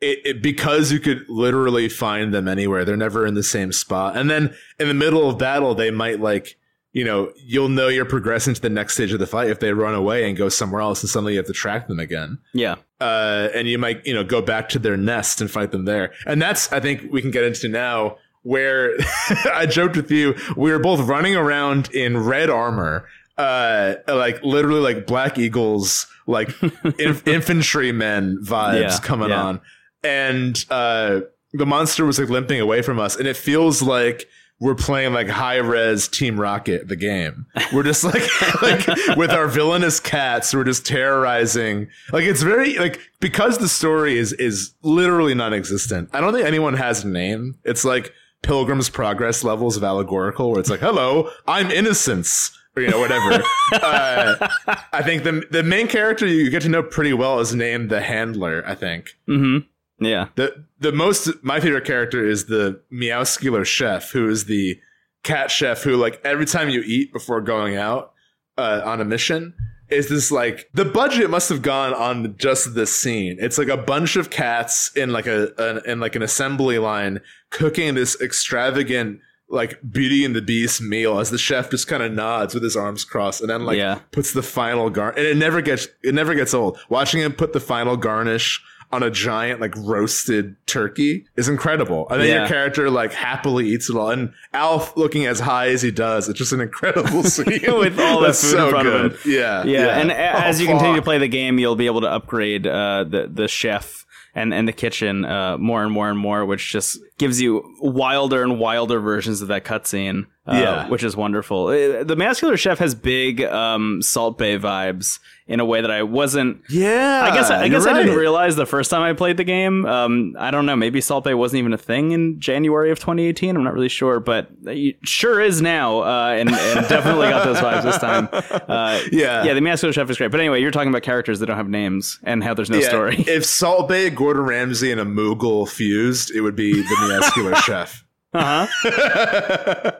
it, it because you could literally find them anywhere. They're never in the same spot. And then in the middle of battle they might like you know, you'll know you're progressing to the next stage of the fight if they run away and go somewhere else and suddenly you have to track them again. Yeah. Uh, and you might, you know, go back to their nest and fight them there. And that's, I think we can get into now where I joked with you. We were both running around in red armor, uh, like literally like Black Eagles, like inf- infantrymen vibes Yeah, coming yeah. on. And, uh, the monster was like limping away from us and it feels like we're playing like high res Team Rocket, the game. We're just like, like with our villainous cats, we're just terrorizing. Like it's very like because the story is is literally non-existent. I don't think anyone has a name. It's like Pilgrim's Progress levels of allegorical, where it's like, "Hello, I'm Innocence." Or, you know, whatever. uh, I think the the main character you get to know pretty well is named the Handler. I think Mm-hmm. Yeah. the the most my favorite character is the Meowscular chef, who is the cat chef who like every time you eat before going out uh, on a mission is this like the budget must have gone on just this scene. It's like a bunch of cats in like a an, in like an assembly line cooking this extravagant like Beauty and the Beast meal as the chef just kind of nods with his arms crossed and then like Yeah. puts the final gar and it never gets it never gets old. Watching him put the final garnish on a giant like roasted turkey is incredible. And then Yeah. your character like happily eats it all. And Alf looking as high as he does, it's just an incredible scene With all that That's food in so front of him. Yeah, Yeah, and a- as Oh, you continue to play the game, you'll be able to upgrade uh, the the chef and and the kitchen uh, more and more and more, which just gives you wilder and wilder versions of that cutscene. Uh, Yeah. which is wonderful. Uh, The Meowscular chef has big um, Salt Bae vibes in a way that I wasn't. yeah, I guess I you're guess I didn't realize the first time I played the game. Um, I don't know. Maybe Salt Bae wasn't even a thing in January of 2018. I'm not really sure, but it sure is now, uh, and, and definitely got those vibes this time. Uh, Yeah. yeah. The Meowscular chef is great. But anyway, you're talking about characters that don't have names and how there's no Yeah, story. if Salt Bae, Gordon Ramsay, and a Moogle fused, it would be the Meowscular chef. Uh huh.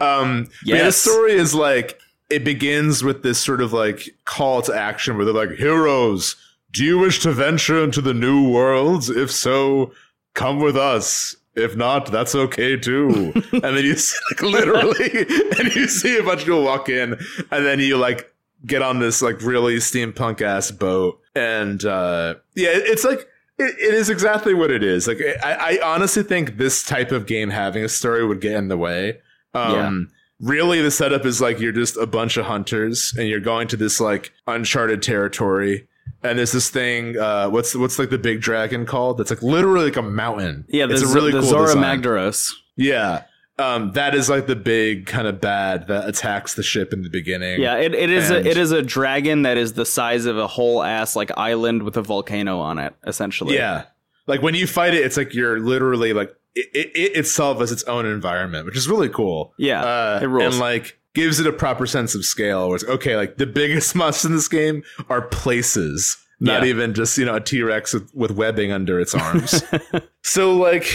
um, yeah, the story is like it begins with this sort of like call to action where they're like, "Heroes, do you wish to venture into the new worlds? If so, come with us." If not, that's okay too. and then you see, like literally, and you see a bunch of people walk in, and then you like get on this like really steampunk ass boat, and uh, yeah, it's like it, it is exactly what it is. Like I, I honestly think this type of game having a story would get in the way. Um, Really, the setup is like you're just a bunch of hunters, and you're going to this like uncharted territory. And there's this thing. Uh, what's what's like the big dragon called? That's like literally like a mountain. Yeah, the, it's a really the cool Zorah design. Magdaros. Yeah, um, that is like the big kind of bad that attacks the ship in the beginning. Yeah, it, it is And- a, it is a dragon that is the size of a whole ass like island with a volcano on it, essentially. Yeah. Like when you fight it, it's like you're literally like it, it, it itself as its own environment, which is really cool. Yeah, Uh, it rules. And like gives it a proper sense of scale where it's okay, like the biggest monsters in this game are places, not Yeah. even just, you know, a T Rex with, with webbing under its arms. so like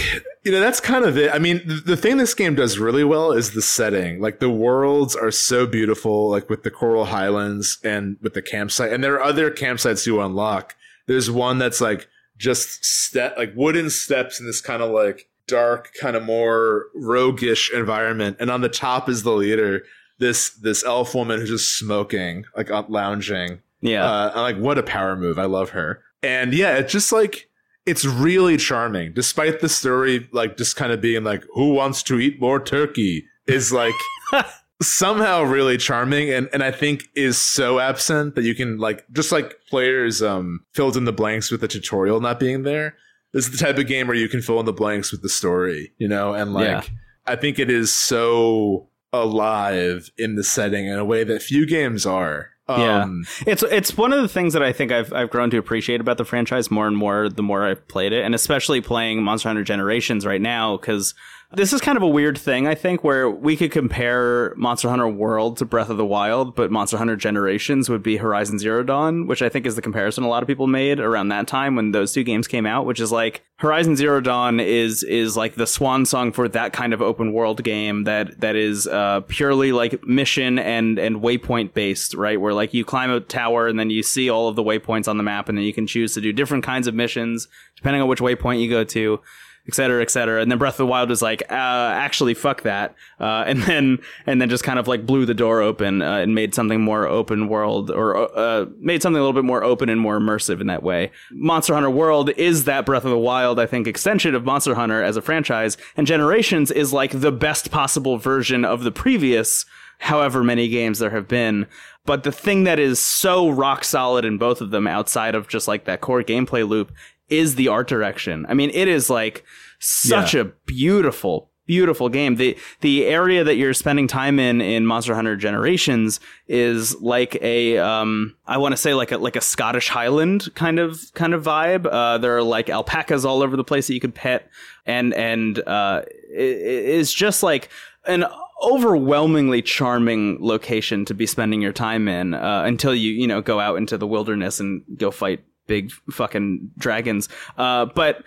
you know that's kind of it. I mean the, the thing this game does really well is the setting. Like the worlds are so beautiful like with the coral highlands and with the campsite. And there are other campsites you unlock. There's one that's like just step like wooden steps in this kind of like dark kind of more roguish environment. And on the top is the leader this this elf woman who's just smoking like lounging yeah. uh, like, what a power move. I love her. And yeah, it's just like, it's really charming, despite the story, like, just kind of being like, who wants to eat more turkey? Is like somehow really charming and, and I think is so absent that you can, like, just like players um filled in the blanks with the tutorial not being there. This is the type of game where you can fill in the blanks with the story, you know? And like, Yeah. I think it is so alive in the setting in a way that few games are. Yeah. Um, It's it's one of the things that I think I've I've grown to appreciate about the franchise more and more the more I've played it, and especially playing Monster Hunter Generations right now because this is kind of a weird thing I think where we could compare Monster Hunter World to Breath of the Wild, but Monster Hunter Generations would be Horizon Zero Dawn, which I think is the comparison a lot of people made around that time when those two games came out, which is like Horizon Zero Dawn is is like the swan song for that kind of open world game that that is uh, purely like mission and and waypoint based, right? Where like you climb a tower and then you see all of the waypoints on the map, and then you can choose to do different kinds of missions depending on which waypoint you go to. Et cetera, et cetera. And then Breath of the Wild was like, uh, actually, fuck that. Uh, and then, and then just kind of like blew the door open uh, and made something more open world or uh, made something a little bit more open and more immersive in that way. Monster Hunter World is that Breath of the Wild, I think, extension of Monster Hunter as a franchise. And Generations is like the best possible version of the previous however many games there have been. But the thing that is so rock solid in both of them outside of just like that core gameplay loop is the art direction. I mean, it is like such Yeah. a beautiful, beautiful game. The the area that you're spending time in in Monster Hunter Generations is like a um I want to say like a like a Scottish Highland kind of kind of vibe. Uh, there are like alpacas all over the place that you could pet, and and uh, it, it's just like an overwhelmingly charming location to be spending your time in uh, until you you know go out into the wilderness and go fight big fucking dragons. Uh, but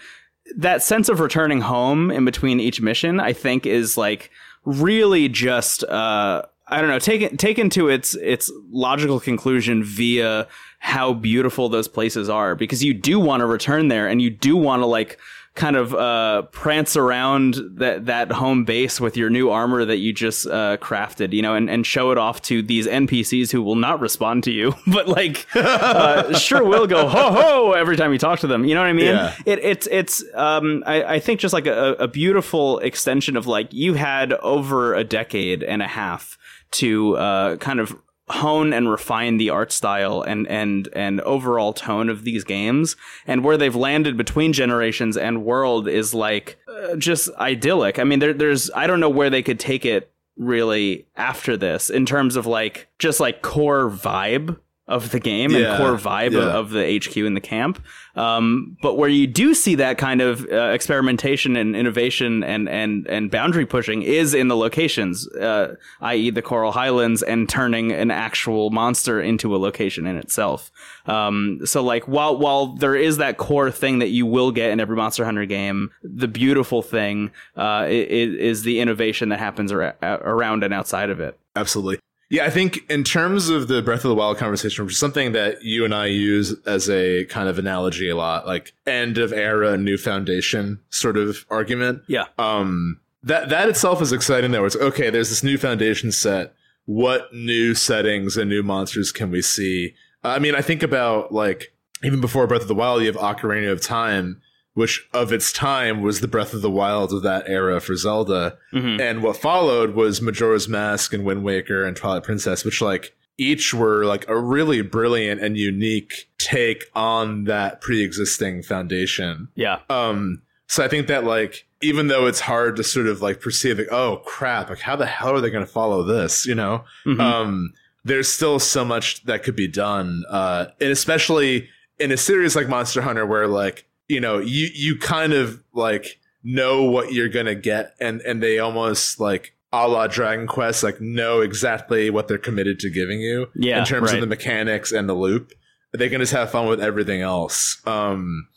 that sense of returning home in between each mission, I think, is like really just uh, I don't know taken taken to its its logical conclusion via how beautiful those places are because you do want to return there and you do want to like kind of uh, prance around that that home base with your new armor that you just uh, crafted, you know, and, and show it off to these NPCs who will not respond to you, but like uh, sure will go ho ho every time you talk to them. You know what I mean? Yeah. It, it's it's um, I, I think just like a, a beautiful extension of like you had over a decade and a half to uh, kind of hone and refine the art style and and and overall tone of these games. And where they've landed between generations and world is like uh, just idyllic. I mean there, there's i don't know where they could take it really after this in terms of like just like core vibe of the game Yeah, and core vibe yeah. of, of the HQ in the camp. Um, but where you do see that kind of uh, experimentation and innovation and, and, and boundary pushing is in the locations, uh, i.e., the Coral Highlands, and turning an actual monster into a location in itself. Um, so like while while there is that core thing that you will get in every Monster Hunter game, the beautiful thing uh, i- i- is the innovation that happens ar- around and outside of it. Absolutely. Yeah, I think in terms of the Breath of the Wild conversation, which is something that you and I use as a kind of analogy a lot, like end of era, new foundation sort of argument. Yeah. Um, that that itself is exciting though. It's okay. There's this new foundation set. What new settings and new monsters can we see? I mean, I think about like even before Breath of the Wild, you have Ocarina of Time, which of its time was the Breath of the Wild of that era for Zelda. Mhm. And what followed was Majora's Mask and Wind Waker and Twilight Princess, which like each were like a really brilliant and unique take on that pre-existing foundation. Yeah. Um, so I think that like even though it's hard to sort of like perceive like, oh crap, like how the hell are they going to follow this? You know, Mhm. um, there's still so much that could be done, uh, and especially in a series like Monster Hunter, where like you know you you kind of like know what you're gonna get, and and they almost like a la Dragon Quest, like know exactly what they're committed to giving you Yeah, in terms right. of the mechanics and the loop. They can just have fun with everything else. Um,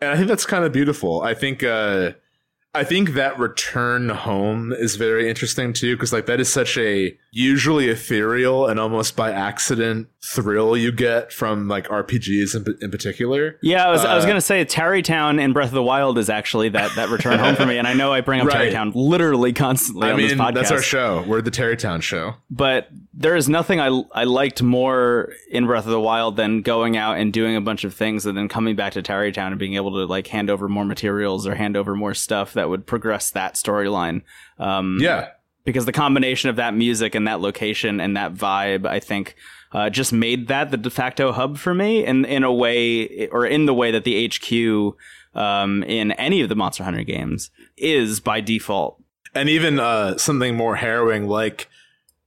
and I think that's kind of beautiful. I think uh, I think that return home is very interesting too, because like that is such a usually ethereal and almost by accident thrill you get from like RPGs in, in particular. Yeah, I was, I was Uh, going to say Tarrey Town in Breath of the Wild is actually that, that return home for me. And I know I bring up Right. Tarrey Town literally constantly I on this mean, podcast. that's our show. We're the Tarrey Town show. but there is nothing I, I liked more in Breath of the Wild than going out and doing a bunch of things and then coming back to Tarrey Town and being able to like hand over more materials or hand over more stuff that would progress that storyline. Um, Yeah, because the combination of that music and that location and that vibe, I think, uh, just made that the de facto hub for me, in in a way, or in the way that the HQ um, in any of the Monster Hunter games is by default. and even uh, something more harrowing like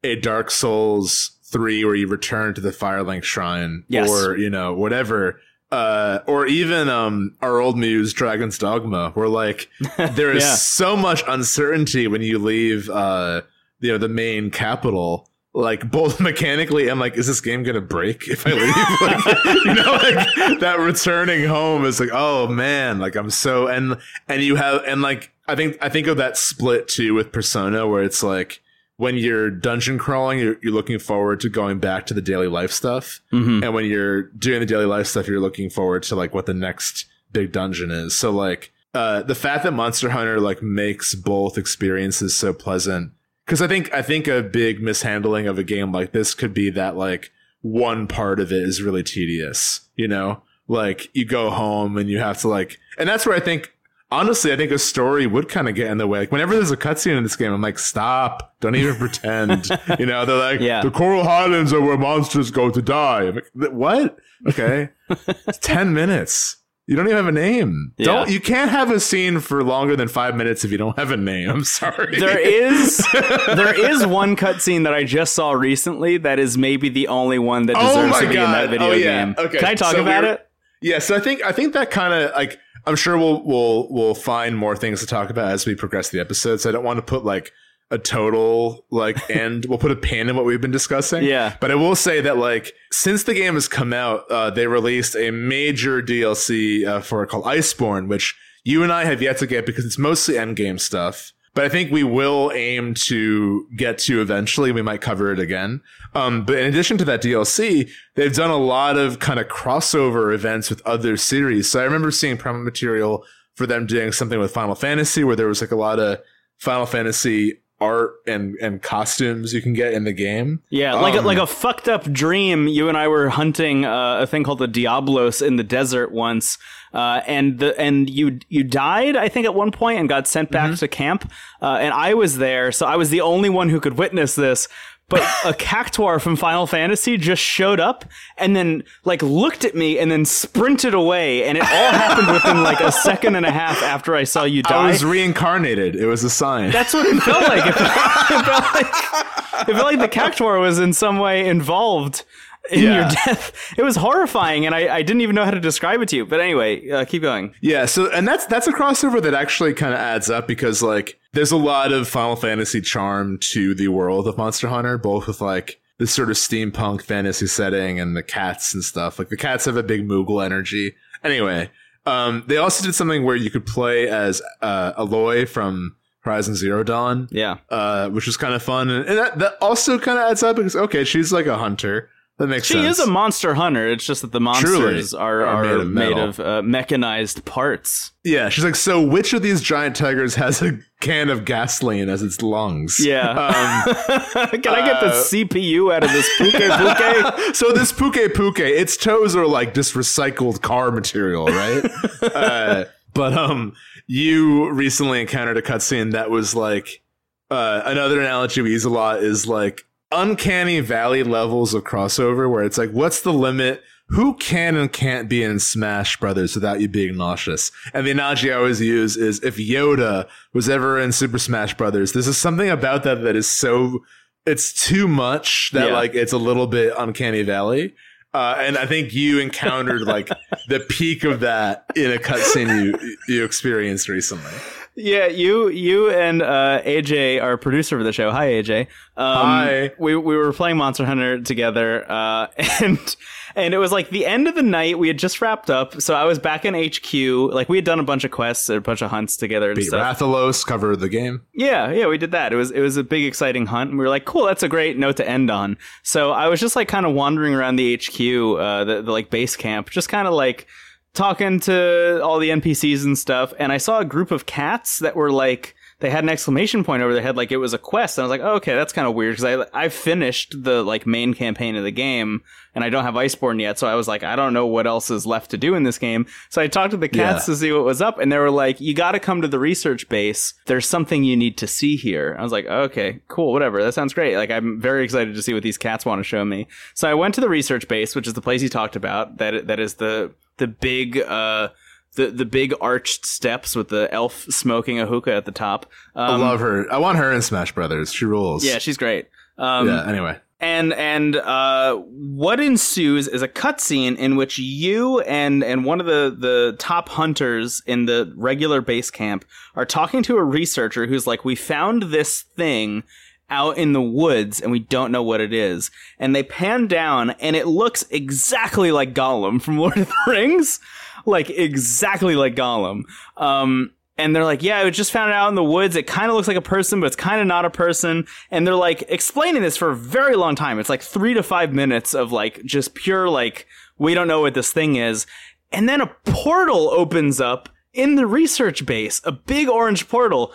a Dark Souls three, where you return to the Firelink Shrine, Yes. or you know whatever, uh, or even um, our old muse Dragon's Dogma, where like there is Yeah. so much uncertainty when you leave, uh, you know, the main capital. Like both mechanically and like, is this game gonna break if I leave? like, you know, like that returning home is like, oh man, like I'm so and and you have and like I think I think of that split too with Persona where it's like when you're dungeon crawling, you're, you're looking forward to going back to the daily life stuff, Mhm. and when you're doing the daily life stuff, you're looking forward to like what the next big dungeon is. So like uh, the fact that Monster Hunter like makes both experiences so pleasant. Because I think I think a big mishandling of a game like this could be that like one part of it is really tedious. You know, like you go home and you have to like, and that's where I think honestly, I think a story would kind of get in the way. Like whenever there's a cutscene in this game, I'm like, stop, don't even pretend. You know, they're like, Yeah. the Coral Highlands are where monsters go to die. Like, what? Okay, it's ten minutes. You don't even have a name. Yeah. Don't you can't have a scene for longer than five minutes if you don't have a name. I'm sorry. There is there is one cutscene that I just saw recently that is maybe the only one that Oh deserves my to be in that video Oh, yeah. game. Okay. Can I talk So about it? Yeah, so I think I think that kind of like I'm sure we'll we'll we'll find more things to talk about as we progress the episodes. I don't want to put like a total like end. we'll put a pin in what we've been discussing. Yeah. but I will say that like since the game has come out, uh, they released a major DLC uh, for it called Iceborne, which you and I have yet to get because it's mostly endgame stuff. But I think we will aim to get to eventually. We might cover it again. Um, but in addition to that DLC, they've done a lot of kind of crossover events with other series. So I remember seeing promo material for them doing something with Final Fantasy where there was like a lot of Final Fantasy art and, and costumes you can get in the game. Yeah, like a, Um, like a fucked up dream. You and I were hunting uh, a thing called the Diablos in the desert once, uh, and the and you you died, I think, at one point and got sent back to camp. Uh, and I was there, so I was the only one who could witness this. But a cactuar from Final Fantasy just showed up and then like looked at me and then sprinted away, and it all happened within like a second and a half after I saw you die. I was reincarnated. It was a sign. That's what it felt like. It felt, it felt like it felt like the cactuar was in some way involved in your death. It was horrifying, and I, I didn't even know how to describe it to you. But anyway, uh, keep going. Yeah, so and that's that's a crossover that actually kind of adds up because like there's a lot of Final Fantasy charm to the world of Monster Hunter, both with like this sort of steampunk fantasy setting and the cats and stuff. Like the cats have a big Moogle energy. Anyway, um, they also did something where you could play as uh, Aloy from Horizon Zero Dawn, Yeah, uh, which was kind of fun, and, and that, that also kind of adds up because okay, she's like a hunter. That makes she sense. is a monster hunter. It's just that the monsters are, Are are, made of made of uh, mechanized parts. Yeah, she's like, so which of these giant tigers has a can of gasoline as its lungs? Yeah. Um, Can I get the uh, CPU out of this puke puke? so this puke puke, its toes are like just recycled car material, right? uh, but um, you recently encountered a cutscene that was like uh, another analogy we use a lot is like uncanny valley levels of crossover, where it's like, what's the limit? Who can and can't be in Smash Brothers without you being nauseous? And the analogy I always use is if Yoda was ever in Super Smash Brothers, this is something about that that is so it's too much that Yeah. like it's a little bit uncanny valley. Uh, and I think you encountered like the peak of that in a cutscene you you experienced recently. Yeah, you you and uh, AJ, our producer for the show. Hi, AJ. Um, Hi. We we were playing Monster Hunter together, uh, and and it was like the end of the night. We had just wrapped up, so I was back in HQ. Like we had done a bunch of quests, a bunch of hunts together and Beat stuff. Rathalos, cover the game. Yeah, yeah, we did that. It was it was a big exciting hunt, and we were like, cool, that's a great note to end on. So I was just like kind of wandering around the HQ, uh, the, the like base camp, just kind of like talking to all the NPCs and stuff, and I saw a group of cats that were like they had an exclamation point over their head like it was a quest. And i was like oh, okay that's kind of weird because i i finished the like main campaign of the game and i don't have iceborne yet so i was like i don't know what else is left to do in this game. So i talked to the cats Yeah. to see what was up and they were like you got to come to the research base. There's something you need to see here. I was like okay cool whatever that sounds great. Like i'm very excited to see what these cats want to show me. So i went to the research base which is the place you talked about that that is the the big uh the, the big arched steps with the elf smoking a hookah at the top. I Um, love her. I want her in Smash Brothers. She rules. yeah, she's great. Um, yeah. Anyway, and and uh, what ensues is a cutscene in which you and and one of the the top hunters in the regular base camp are talking to a researcher who's like, "We found this thing." Out in the woods, and we don't know what it is. And they pan down, and it looks exactly like Gollum from Lord of the Rings, like exactly like Gollum. Um, and they're like, yeah, I just found it out in the woods. It kind of looks like a person, but it's kind of not a person. And they're like explaining this for a very long time. It's like three to five minutes of like just pure, like, we don't know what this thing is. And then a portal opens up in the research base, a big orange portal,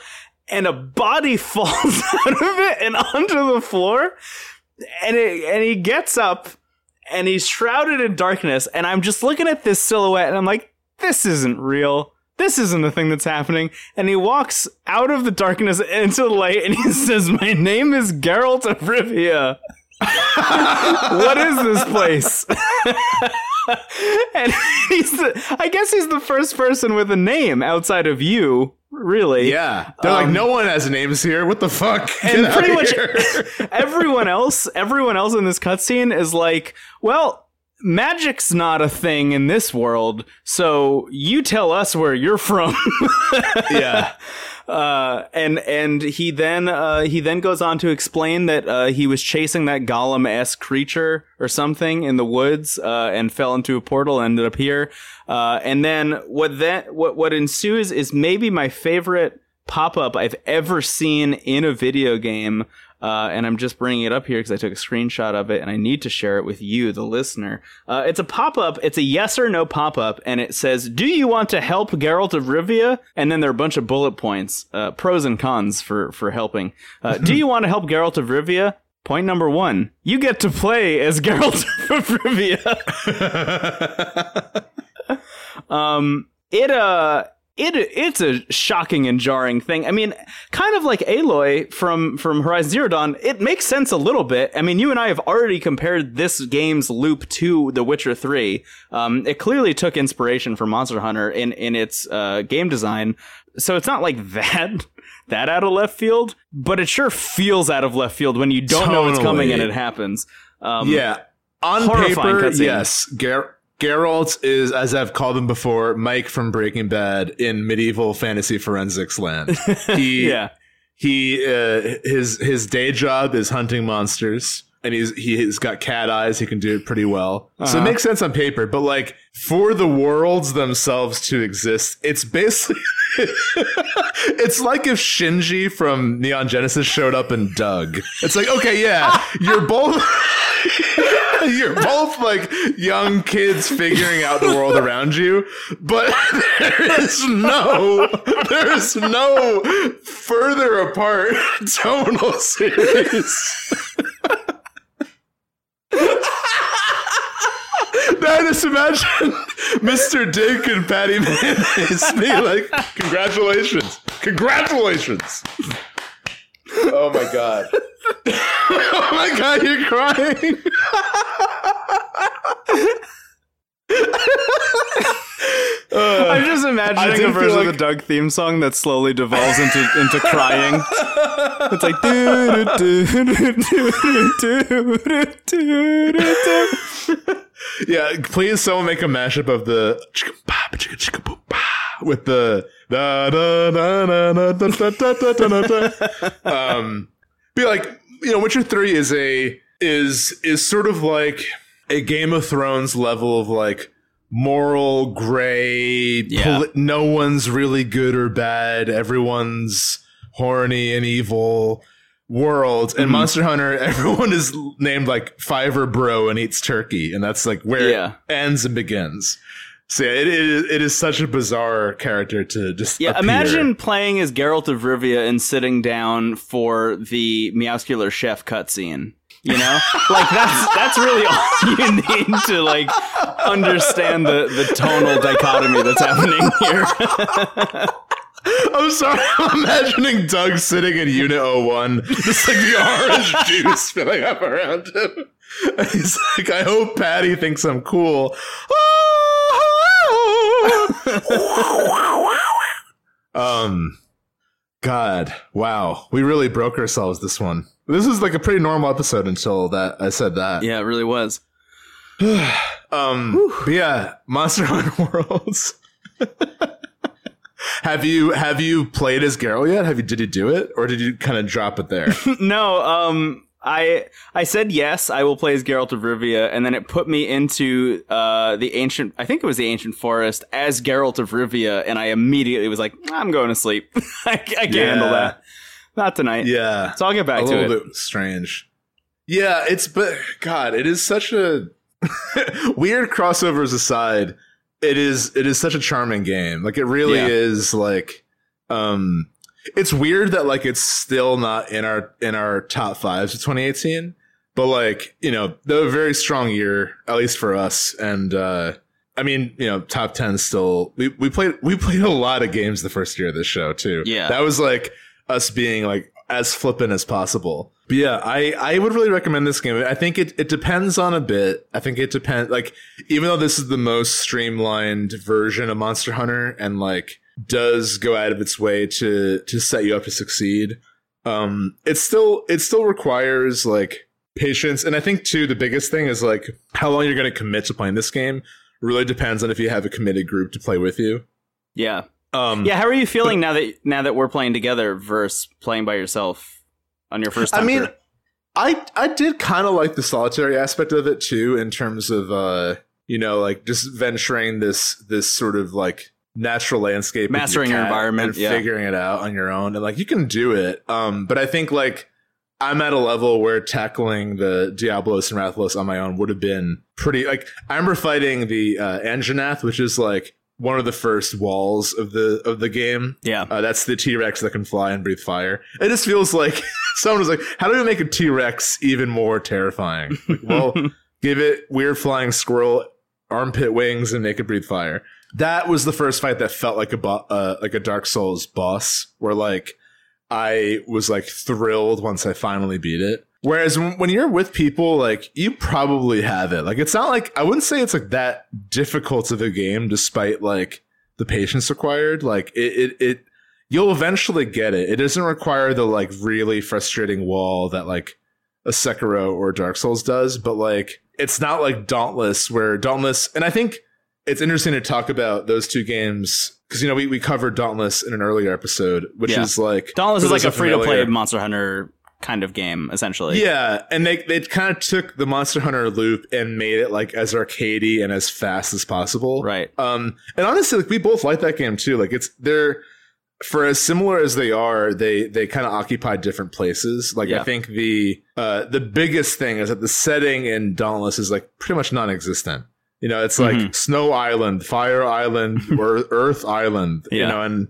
and a body falls out of it and onto the floor. And it, and he gets up and he's shrouded in darkness. And I'm just looking at this silhouette and I'm like, this isn't real. This isn't the thing that's happening. And he walks out of the darkness into the light and he says, My name is Geralt of Rivia. what is this place? and he's the, I guess he's the first person with a name outside of you, really. Yeah. They're like, Um, no one has names here. What the fuck? Get and pretty much everyone else, everyone else in this cutscene is like, well, magic's not a thing in this world, so you tell us where you're from. yeah. uh, and and he then uh, he then goes on to explain that uh, he was chasing that Gollum esque creature or something in the woods uh, and fell into a portal, and ended up here. Uh, and then what that what what ensues is maybe my favorite pop up I've ever seen in a video game. Uh, and I'm just bringing it up here because I took a screenshot of it and I need to share it with you, the listener. Uh, it's a pop up. It's a yes or no pop up, and it says, "Do you want to help Geralt of Rivia?" And then there are a bunch of bullet points, uh, pros and cons for for helping. Uh, Do you want to help Geralt of Rivia? Point number one: You get to play as Geralt of Rivia. um, it uh. It it's a shocking and jarring thing. I mean, kind of like Aloy from from Horizon Zero Dawn. It makes sense a little bit. I mean, you and I have already compared this game's loop to The Witcher Three. Um, it clearly took inspiration from Monster Hunter in in its uh, game design. So it's not like that that out of left field, but it sure feels out of left field when you don't know it's coming and it happens. Um, Yeah. On paper, cutscene. yes. Ger- Geralt is, as I've called him before, Mike from Breaking Bad in medieval fantasy forensics land. He, yeah. he, uh, his his day job is hunting monsters, and he's he's got cat eyes. He can do it pretty well. So Uh-huh. it makes sense on paper, but like for the worlds themselves to exist, it's basically. it's like if Shinji from Neon Genesis showed up and Doug. It's like, okay, yeah, you're both you're both like young kids figuring out the world around you, but there is no there is no further apart tonal series. Now just imagine Mr. Dink and Patty Mayonnaise be like, congratulations. Congratulations. Oh my god. oh my god, you're crying. Uh, I'm just imagining a version of the Doug theme song that slowly devolves into into crying. It's like do do do do do do do do. Yeah, please someone make a mashup of the chicka pa, chicka chicka boop, with the da da da da da da da da da. Um, be like, you know, Witcher Three is a is is sort of like a Game of Thrones level of like moral gray. Yeah. poli- no one's really good or bad. Everyone's horny and evil world and monster hunter everyone is named like fiver bro and eats turkey and that's like where Yeah. it ends and begins so yeah, it, it, is, it is such a bizarre character to just Yeah, appear. imagine playing as Geralt of Rivia and sitting down for the Meowscular Chef cutscene. You know, like that's that's really all you need to like understand the the tonal dichotomy that's happening here. i'm sorry i'm imagining doug sitting in unit 01 just like the orange juice filling up around him and he's like i hope patty thinks i'm cool. Um god wow. We really broke ourselves this one. This is like a pretty normal episode until that i said that. Yeah, it really was. um but yeah monster hunter worlds. Have you have you played as Geralt yet? Have you did you do it? Or did you kind of drop it there? No, um, I I said yes, I will play as Geralt of Rivia, and then it put me into uh the ancient. I think it was the ancient forest as Geralt of Rivia, and I immediately was like, I'm going to sleep. I, I can't handle that. Not tonight. yeah So I'll get back a to little it. bit strange. Yeah, it's but God, it is such a weird crossovers aside. it is it is such a charming game. Like it really Yeah. is like um it's weird that like it's still not in our in our top fives of 2018. But like, you know, a very strong year, at least for us. And uh I mean, you know, top ten still we, we played we played a lot of games the first year of this show too. Yeah. That was like us being like as flippant as possible. But yeah, I, I would really recommend this game. I think it, it depends on a bit. I think it depends like even though this is the most streamlined version of Monster Hunter and like does go out of its way to to set you up to succeed, um it still it still requires like patience. And I think too the biggest thing is like how long you're gonna commit to playing this game really depends on if you have a committed group to play with you. Yeah. Um Yeah, how are you feeling now that now that we're playing together versus playing by yourself on your first I mean, through? I I did kind of like the solitary aspect of it too, in terms of uh, you know, like just venturing this this sort of like natural landscape, Mastering your cat environment, and yeah. figuring it out on your own, and like you can do it. Um, but I think like I'm at a level where tackling the Diablos and Rathalos on my own would have been pretty. Like I remember fighting the uh, Anjanath, which is like one of the first walls of the of the game. yeah. Uh, that's the T Rex that can fly and breathe fire. It just feels like someone was like, "How do we make a T Rex even more terrifying?" Like, well, give it weird flying squirrel armpit wings and make it breathe fire. That was the first fight that felt like a bo- uh, like a Dark Souls boss, where like I was like thrilled once I finally beat it. Whereas when you're with people, like you probably have it. Like it's not like I wouldn't say it's like that difficult of a game, despite like the patience required. Like it, it, it you'll eventually get it. It doesn't require the like really frustrating wall that like a Sekiro or Dark Souls does, but like it's not like Dauntless where Dauntless and I think it's interesting to talk about those two games because you know we, we covered Dauntless in an earlier episode, which Yeah. is like Dauntless is like a free to play Monster Hunter kind of game, essentially. yeah, and they they kind of took the Monster Hunter loop and made it like as arcadey and as fast as possible. Right. Um, and honestly, like we both like that game too. Like it's they're for as similar as they are, they they kind of occupy different places. Like Yeah. I think the uh the biggest thing is that the setting in Dauntless is like pretty much non-existent. You know, it's like Mhm. Snow Island, Fire Island, or Earth Island. You know, and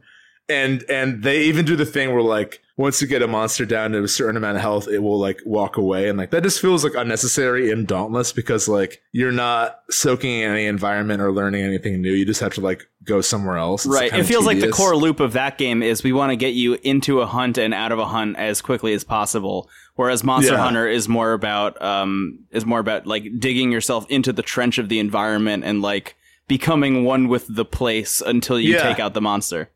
and and they even do the thing where like once you get a monster down to a certain amount of health, it will like walk away, and like that just feels like unnecessary in Dauntless because like you're not soaking in any environment or learning anything new. You just have to like go somewhere else. It's Right. It feels like the core loop of that game is we want to get you into a hunt and out of a hunt as quickly as possible. Whereas Monster Yeah. Hunter is more about um is more about like digging yourself into the trench of the environment and like becoming one with the place until you Yeah. take out the monster.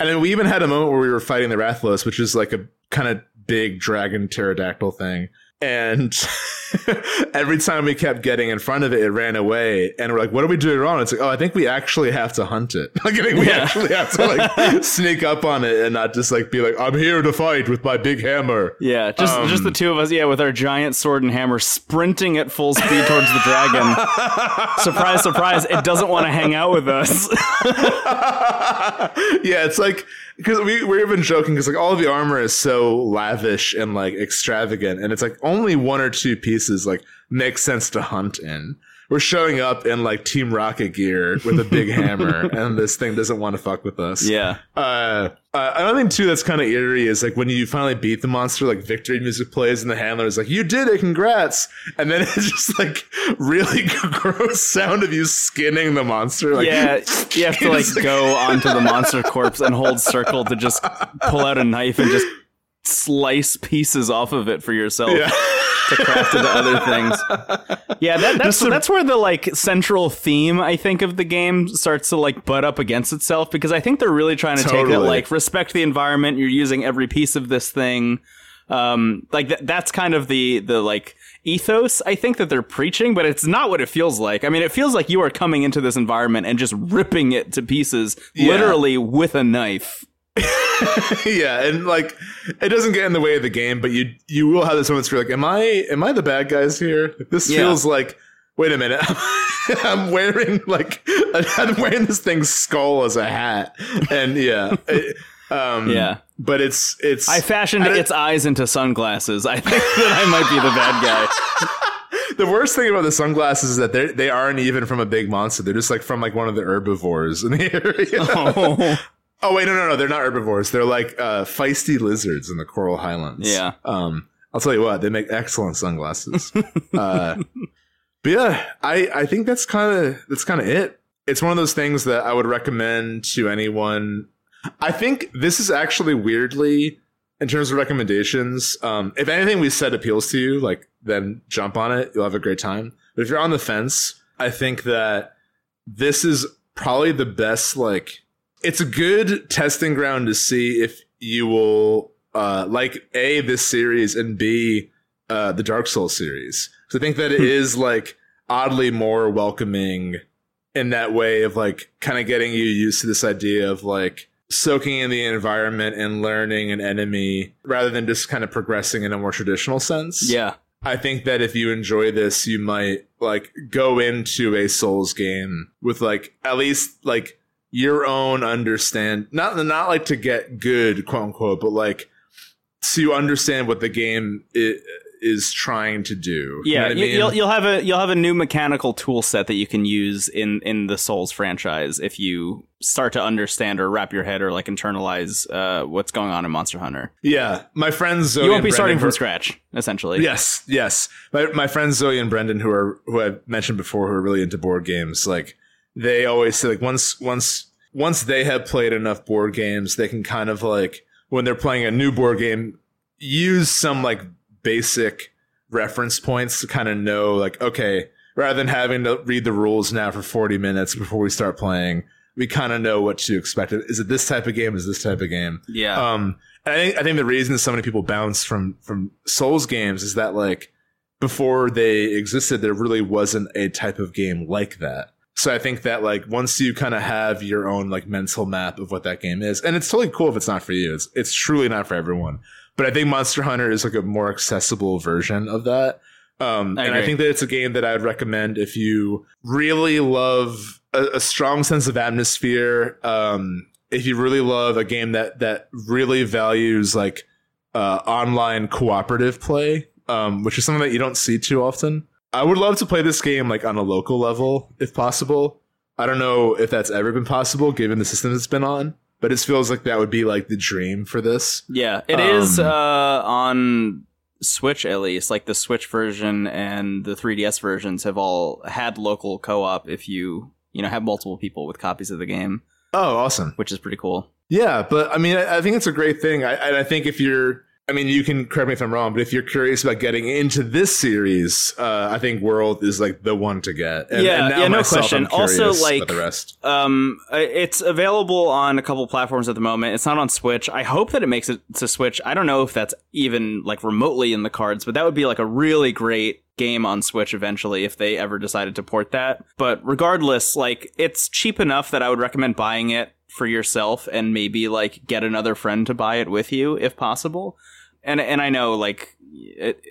And then we even had a moment where we were fighting the Rathalos, which is like a kind of big dragon pterodactyl thing. And every time we kept getting in front of it, it ran away. And we're like, what are we doing wrong? It's like, oh, I think we actually have to hunt it. Like, I think we Yeah. actually have to like sneak up on it and not just like be like, I'm here to fight with my big hammer. Yeah, just Um, just the two of us, yeah, with our giant sword and hammer sprinting at full speed towards the dragon. surprise, surprise, it doesn't want to hang out with us. yeah, it's like because we we're even joking because like all of the armor is so lavish and like extravagant, and it's like only one or two pieces like make sense to hunt in. We're showing up in like Team Rocket gear with a big hammer, and this thing doesn't want to fuck with us. yeah. Uh, uh, another thing too that's kind of eerie is like when you finally beat the monster, like victory music plays, and the handler is like, "You did it, congrats!" And then it's just like really gross sound of you skinning the monster. Like, yeah, you have to like like- go onto the monster corpse and hold circle to just pull out a knife and just slice pieces off of it for yourself Yeah. to craft into other things. Yeah, that, that's that's where the like central theme I think of the game starts to like butt up against itself because I think they're really trying to take it like respect the environment. You're using every piece of this thing. Um, like th- that's kind of the the like ethos I think that they're preaching, but it's not what it feels like. I mean, it feels like you are coming into this environment and just ripping it to pieces, Yeah. literally with a knife. yeah, and like it doesn't get in the way of the game, but you you will have this moments where you're like, am I am I the bad guys here? This Yeah. feels like wait a minute. I'm wearing like I'm wearing this thing's skull as a hat, and yeah, it- um, Yeah. But it's it's I fashioned I its eyes into sunglasses. I think that I might be the bad guy. the worst thing about the sunglasses is that they they aren't even from a big monster. They're just like from like one of the herbivores in the area. Oh. Oh wait, no, no, no. They're not herbivores. They're like uh, feisty lizards in the coral highlands. Yeah. Um, I'll tell you what, they make excellent sunglasses. uh, but yeah, I I think that's kind of that's kind of it. It's one of those things that I would recommend to anyone. I think this is actually weirdly in terms of recommendations. Um, if anything we said appeals to you, like then jump on it. You'll have a great time. But if you're on the fence, I think that this is probably the best like it's a good testing ground to see if you will uh, like a this series and b uh, the Dark Souls series. So I think that it is like oddly more welcoming in that way of like kind of getting you used to this idea of like soaking in the environment and learning an enemy rather than just kind of progressing in a more traditional sense. yeah. I think that if you enjoy this, you might like go into a Souls game with like at least like your own understand not not like to get good quote unquote, but like to understand what the game i- is trying to do. You know Yeah, I you, mean? you'll you'll have a you'll have a new mechanical tool set that you can use in in the Souls franchise if you start to understand or wrap your head or like internalize uh, what's going on in Monster Hunter. yeah, my friends Zoe you won't be starting from were- scratch, essentially. Yes, yes. My my friends Zoe and Brendan, who are who I've mentioned before, who are really into board games, like they always say, like once once once they have played enough board games, they can kind of like when they're playing a new board game, use some like basic reference points to kind of know, like okay, rather than having to read the rules now for forty minutes before we start playing, we kind of know what to expect. Is it this type of game? Is this type of game? Yeah. Um, I think I think the reason so many people bounce from from Souls games is that like before they existed, there really wasn't a type of game like that. So I think that like once you kind of have your own like mental map of what that game is, and it's totally cool if it's not for you. It's it's truly not for everyone. But I think Monster Hunter is like a more accessible version of that. Um, I and I think that it's a game that I would recommend if you really love a, a strong sense of atmosphere. Um, if you really love a game that that really values like uh, online cooperative play, um, which is something that you don't see too often. I would love to play this game like on a local level if possible. I don't know if that's ever been possible given the system it's been on, but it feels like that would be like the dream for this. Yeah, it is Um, uh, on Switch at least. Like the Switch version and the 3DS versions have all had local co-op if you you know have multiple people with copies of the game, Oh, awesome. which is pretty cool. Yeah, but I mean, I, I think it's a great thing. I, I think if you're, I mean, you can correct me if I'm wrong, but if you're curious about getting into this series, uh, I think World is like the one to get. And, Yeah, and now yeah, no myself, question. Also, like- the rest. Um, it's available on a couple platforms at the moment. It's not on Switch. I hope that it makes it to Switch. I don't know if that's even like remotely in the cards, but that would be like a really great game on Switch eventually if they ever decided to port that. But regardless, like it's cheap enough that I would recommend buying it for yourself and maybe like get another friend to buy it with you if possible. And and I know like it,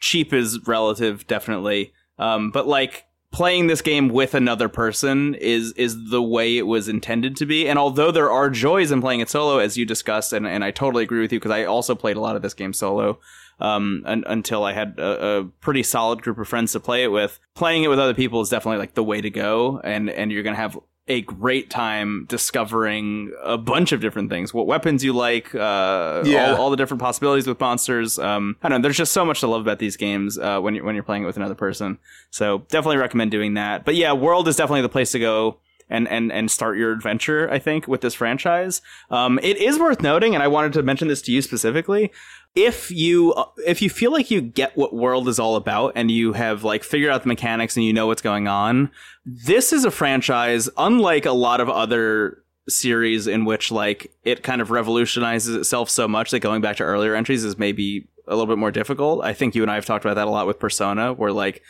cheap is relative definitely. Um, but like playing this game with another person is is the way it was intended to be. And although there are joys in playing it solo, as you discussed, and, and I totally agree with you because I also played a lot of this game solo um, un- until I had a, a pretty solid group of friends to play it with. Playing it with other people is definitely like the way to go, and and you're gonna have a great time discovering a bunch of different things. What weapons you like uh Yeah. all, all the different possibilities with monsters. Um i don't know there's just so much to love about these games uh when you're when you're playing it with another person. So definitely recommend doing that. But yeah world is definitely the place to go and and and start your adventure i think with this franchise. Um it is worth noting and i wanted to mention this to you specifically if you uh, if you feel like you get what world is all about and you have like figured out the mechanics and you know what's going on this is a franchise unlike a lot of other series in which like it kind of revolutionizes itself so much that going back to earlier entries is maybe a little bit more difficult. I think you and i have talked about that a lot with persona where like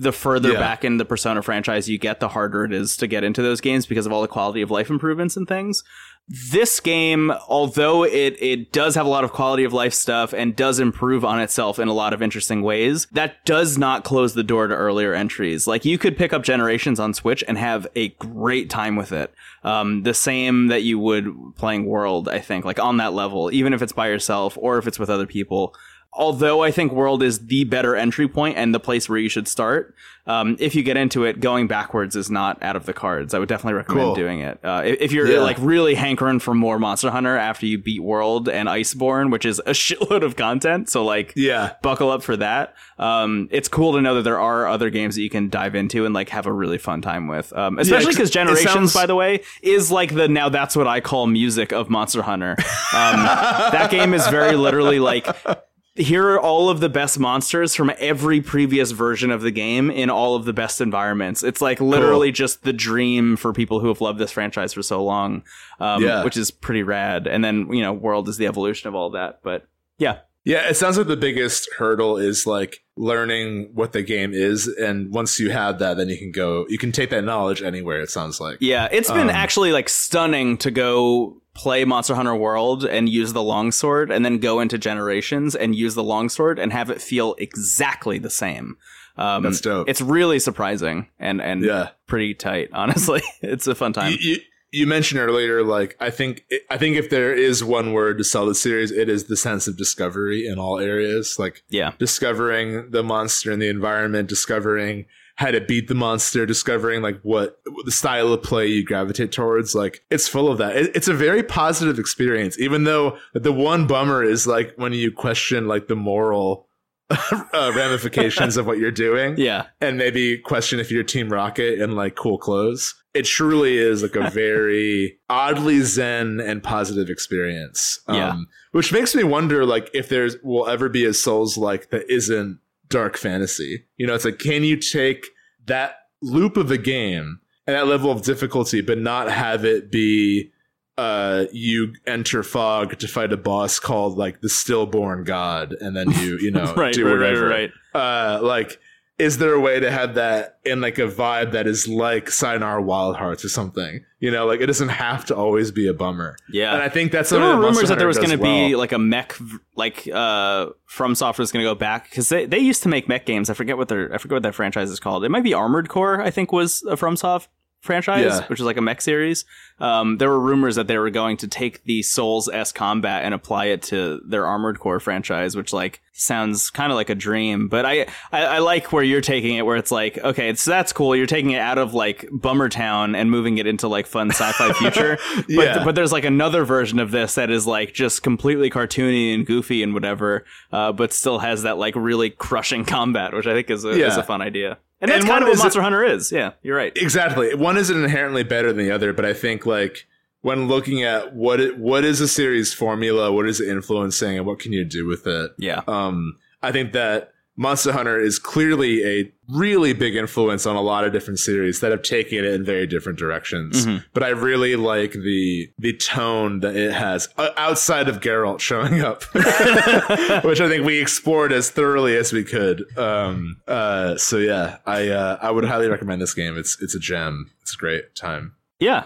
the further Yeah. back in the persona franchise you get the harder it is to get into those games because of all the quality of life improvements and things this game, although it it does have a lot of quality of life stuff and does improve on itself in a lot of interesting ways, that does not close the door to earlier entries. Like you could pick up Generations on Switch and have a great time with it. Um, the same that you would playing World, I think, like on that level, even if it's by yourself or if it's with other people. Although I think World is the better entry point and the place where you should start, um, if you get into it, going backwards is not out of the cards. I would definitely recommend Cool. doing it. Uh, if, if you're Yeah. like really hankering for more Monster Hunter after you beat World and Iceborne, which is a shitload of content, so like Yeah. buckle up for that. Um, it's cool to know that there are other games that you can dive into and like have a really fun time with. Um, especially because Generations, sounds- by the way, is like the now that's what I call music of Monster Hunter. Um, that game is very literally like here are all of the best monsters from every previous version of the game in all of the best environments. It's like literally just the dream for people who have loved this franchise for so long, um, Yeah. which is pretty rad. And then you know, World is the evolution of all that. But yeah, Yeah, it sounds like the biggest hurdle is like learning what the game is, and once you have that, then you can go. You can take that knowledge anywhere. It sounds like. Yeah, it's been Um, actually like stunning to go play Monster Hunter World and use the longsword and then go into Generations and use the longsword and have it feel exactly the same. Um, That's dope. It's really surprising and and Yeah. pretty tight. Honestly, it's a fun time. You, you, you mentioned earlier, like I think I think if there is one word to sell the series, it is the sense of discovery in all areas. Like yeah, discovering the monster in the environment, discovering how to beat the monster, discovering like what the style of play you gravitate towards. Like it's full of that. It, it's a very positive experience, even though the one bummer is like when you question like the moral uh, ramifications of what you're doing yeah, and maybe question if you're Team Rocket in like cool clothes. It truly is like a very oddly zen and positive experience. Um, Yeah. Which makes me wonder like if there's will ever be a Souls like that isn't dark fantasy. You know, it's like can you take that loop of the game and that level of difficulty but not have it be uh you enter fog to fight a boss called like the stillborn god and then you you know right, do right, right, right. uh like is there a way to have that in like a vibe that is like Sayonara Wild Hearts or something? You know, like it doesn't have to always be a bummer. Yeah. And I think that's there were that rumors that there was going to does be like a mech, like uh, From Software is going to go back because they, they used to make mech games. I forget what their I forget what that franchise is called. It might be Armored Core. I think was a FromSoft franchise, Yeah. which is like a mech series. Um, there were rumors that they were going to take the Souls S combat and apply it to their Armored Core franchise, which like sounds kind of like a dream. But I, I I like where you're taking it, where it's like okay, it's that's cool. You're taking it out of like Bummer Town and moving it into like fun sci-fi future. But Yeah. but there's like another version of this that is like just completely cartoony and goofy and whatever, uh, but still has that like really crushing combat, which I think is a, is a fun idea. And that's And kind of what Monster Hunter is. Yeah, you're right. exactly one isn't inherently better than the other, but I think like when looking at what it, what is a series formula, what is it influencing, and what can you do with it? Yeah. Um, I think that Monster Hunter is clearly a really big influence on a lot of different series that have taken it in very different directions. Mhm. But I really like the the tone that it has uh, outside of Geralt showing up, which I think we explored as thoroughly as we could. Um, uh, so yeah, I uh, I would highly recommend this game. It's it's a gem. It's a great time. Yeah.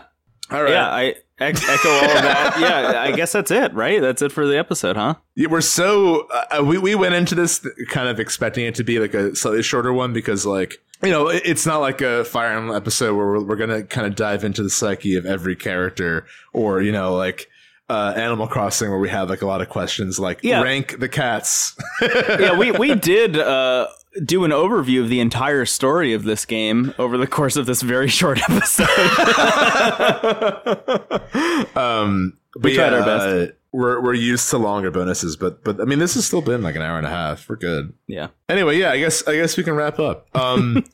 All right. Yeah, I echo all of that. Yeah, I guess that's it, right? That's it for the episode, huh? Yeah, we're so uh, we we went into this kind of expecting it to be like a slightly shorter one because like you know it- it's not like a Fire Emblem episode where we're, we're gonna kind of dive into the psyche of every character or you know like uh, Animal Crossing where we have like a lot of questions like Yeah. rank the cats. yeah, we we did uh, do an overview of the entire story of this game over the course of this very short episode. um, but We tried yeah, our best. uh, we're we're used to longer bonuses, but but I mean this has still been like an hour and a half. We're good. yeah, Anyway, yeah, I guess I guess we can wrap up. Um,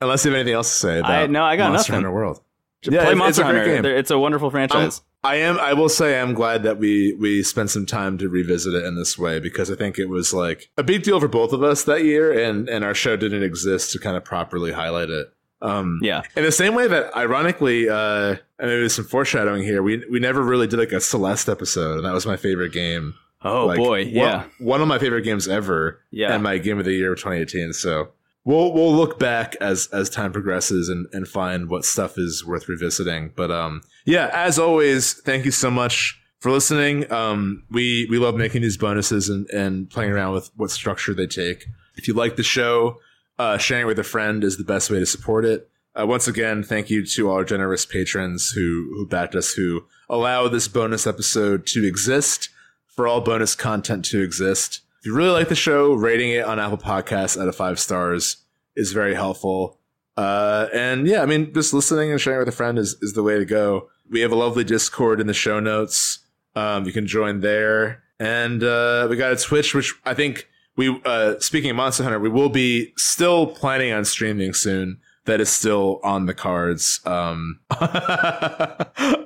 unless you have anything else to say about I- no, I got Monster nothing. Hunter World. play it's- Monster it's Hunter. game. It's a wonderful Um, franchise. I am. I will say, I'm glad that we we spent some time to revisit it in this way because I think it was like a big deal for both of us that year, and and our show didn't exist to kind of properly highlight it. Um, yeah, in the same way that, ironically, uh, and there's some foreshadowing here. We we never really did like a Celeste episode, and that was my favorite game. Oh Like, boy, one- yeah, one of my favorite games ever, yeah. and my game of the year of 2018. So we'll we'll look back as as time progresses and and find what stuff is worth revisiting. But um, yeah, as always, thank you so much for listening. Um, we we love making these bonuses and and playing around with what structure they take. If you like the show, uh, sharing it with a friend is the best way to support it. Uh, once again, thank you to our generous patrons who who backed us, who allow this bonus episode to exist, for all bonus content to exist. If you really like the show, rating it on Apple Podcasts out of five stars is very helpful. Uh, and yeah, I mean, just listening and sharing with a friend is, is the way to go. We have a lovely Discord in the show notes. Um, you can join there. And uh, we got a Twitch, which I think we, uh, speaking of Monster Hunter, we will be still planning on streaming soon. That is still on the cards. Um,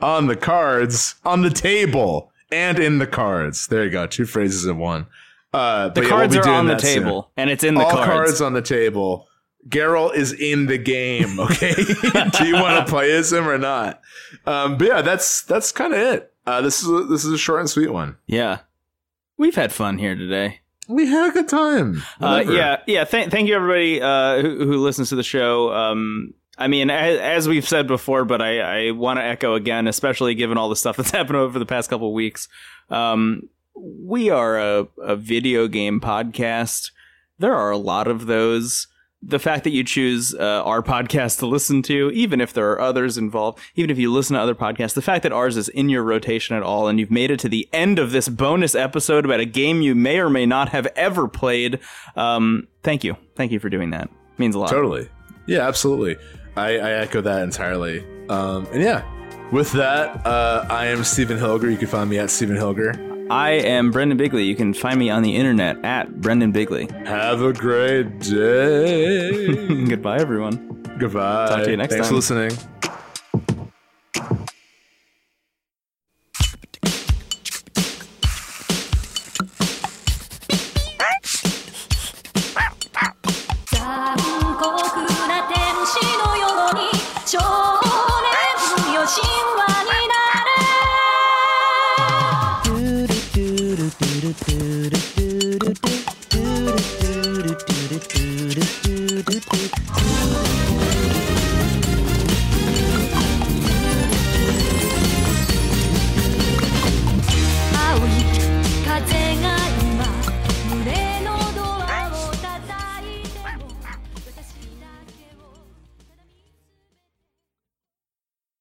on the cards, on the table, and in the cards. There you go. Two phrases in one. Uh, The but yeah, cards we'll are on the that soon. table, and it's in the All cards. cards on the table. Geralt is in the game. Okay, do you want to play as him or not? Um, but yeah, that's that's kind of it. Uh, this is a, this is a short and sweet one. Yeah, we've had fun here today. We had a good time. Uh, yeah, yeah. Th- thank you, everybody uh, who, who listens to the show. Um, I mean, as, as we've said before, but I, I want to echo again, especially given all the stuff that's happened over the past couple of weeks. Um, we are a, a video game podcast. There are a lot of those. The fact that you choose uh, our podcast to listen to, even if there are others involved, even if you listen to other podcasts, the fact that ours is in your rotation at all and you've made it to the end of this bonus episode about a game you may or may not have ever played, um, thank you. Thank you for doing that. means a lot. totally. Yeah, absolutely. I, I echo that entirely. Um, and yeah, with that, uh, I am Stephen Hilger. You can find me at Stephen Hilger. I am Brendan Bigley. You can find me on the internet at Brendan Bigley. Have a great day. Goodbye, everyone. Goodbye. Talk to you next Thanks time. Thanks for listening.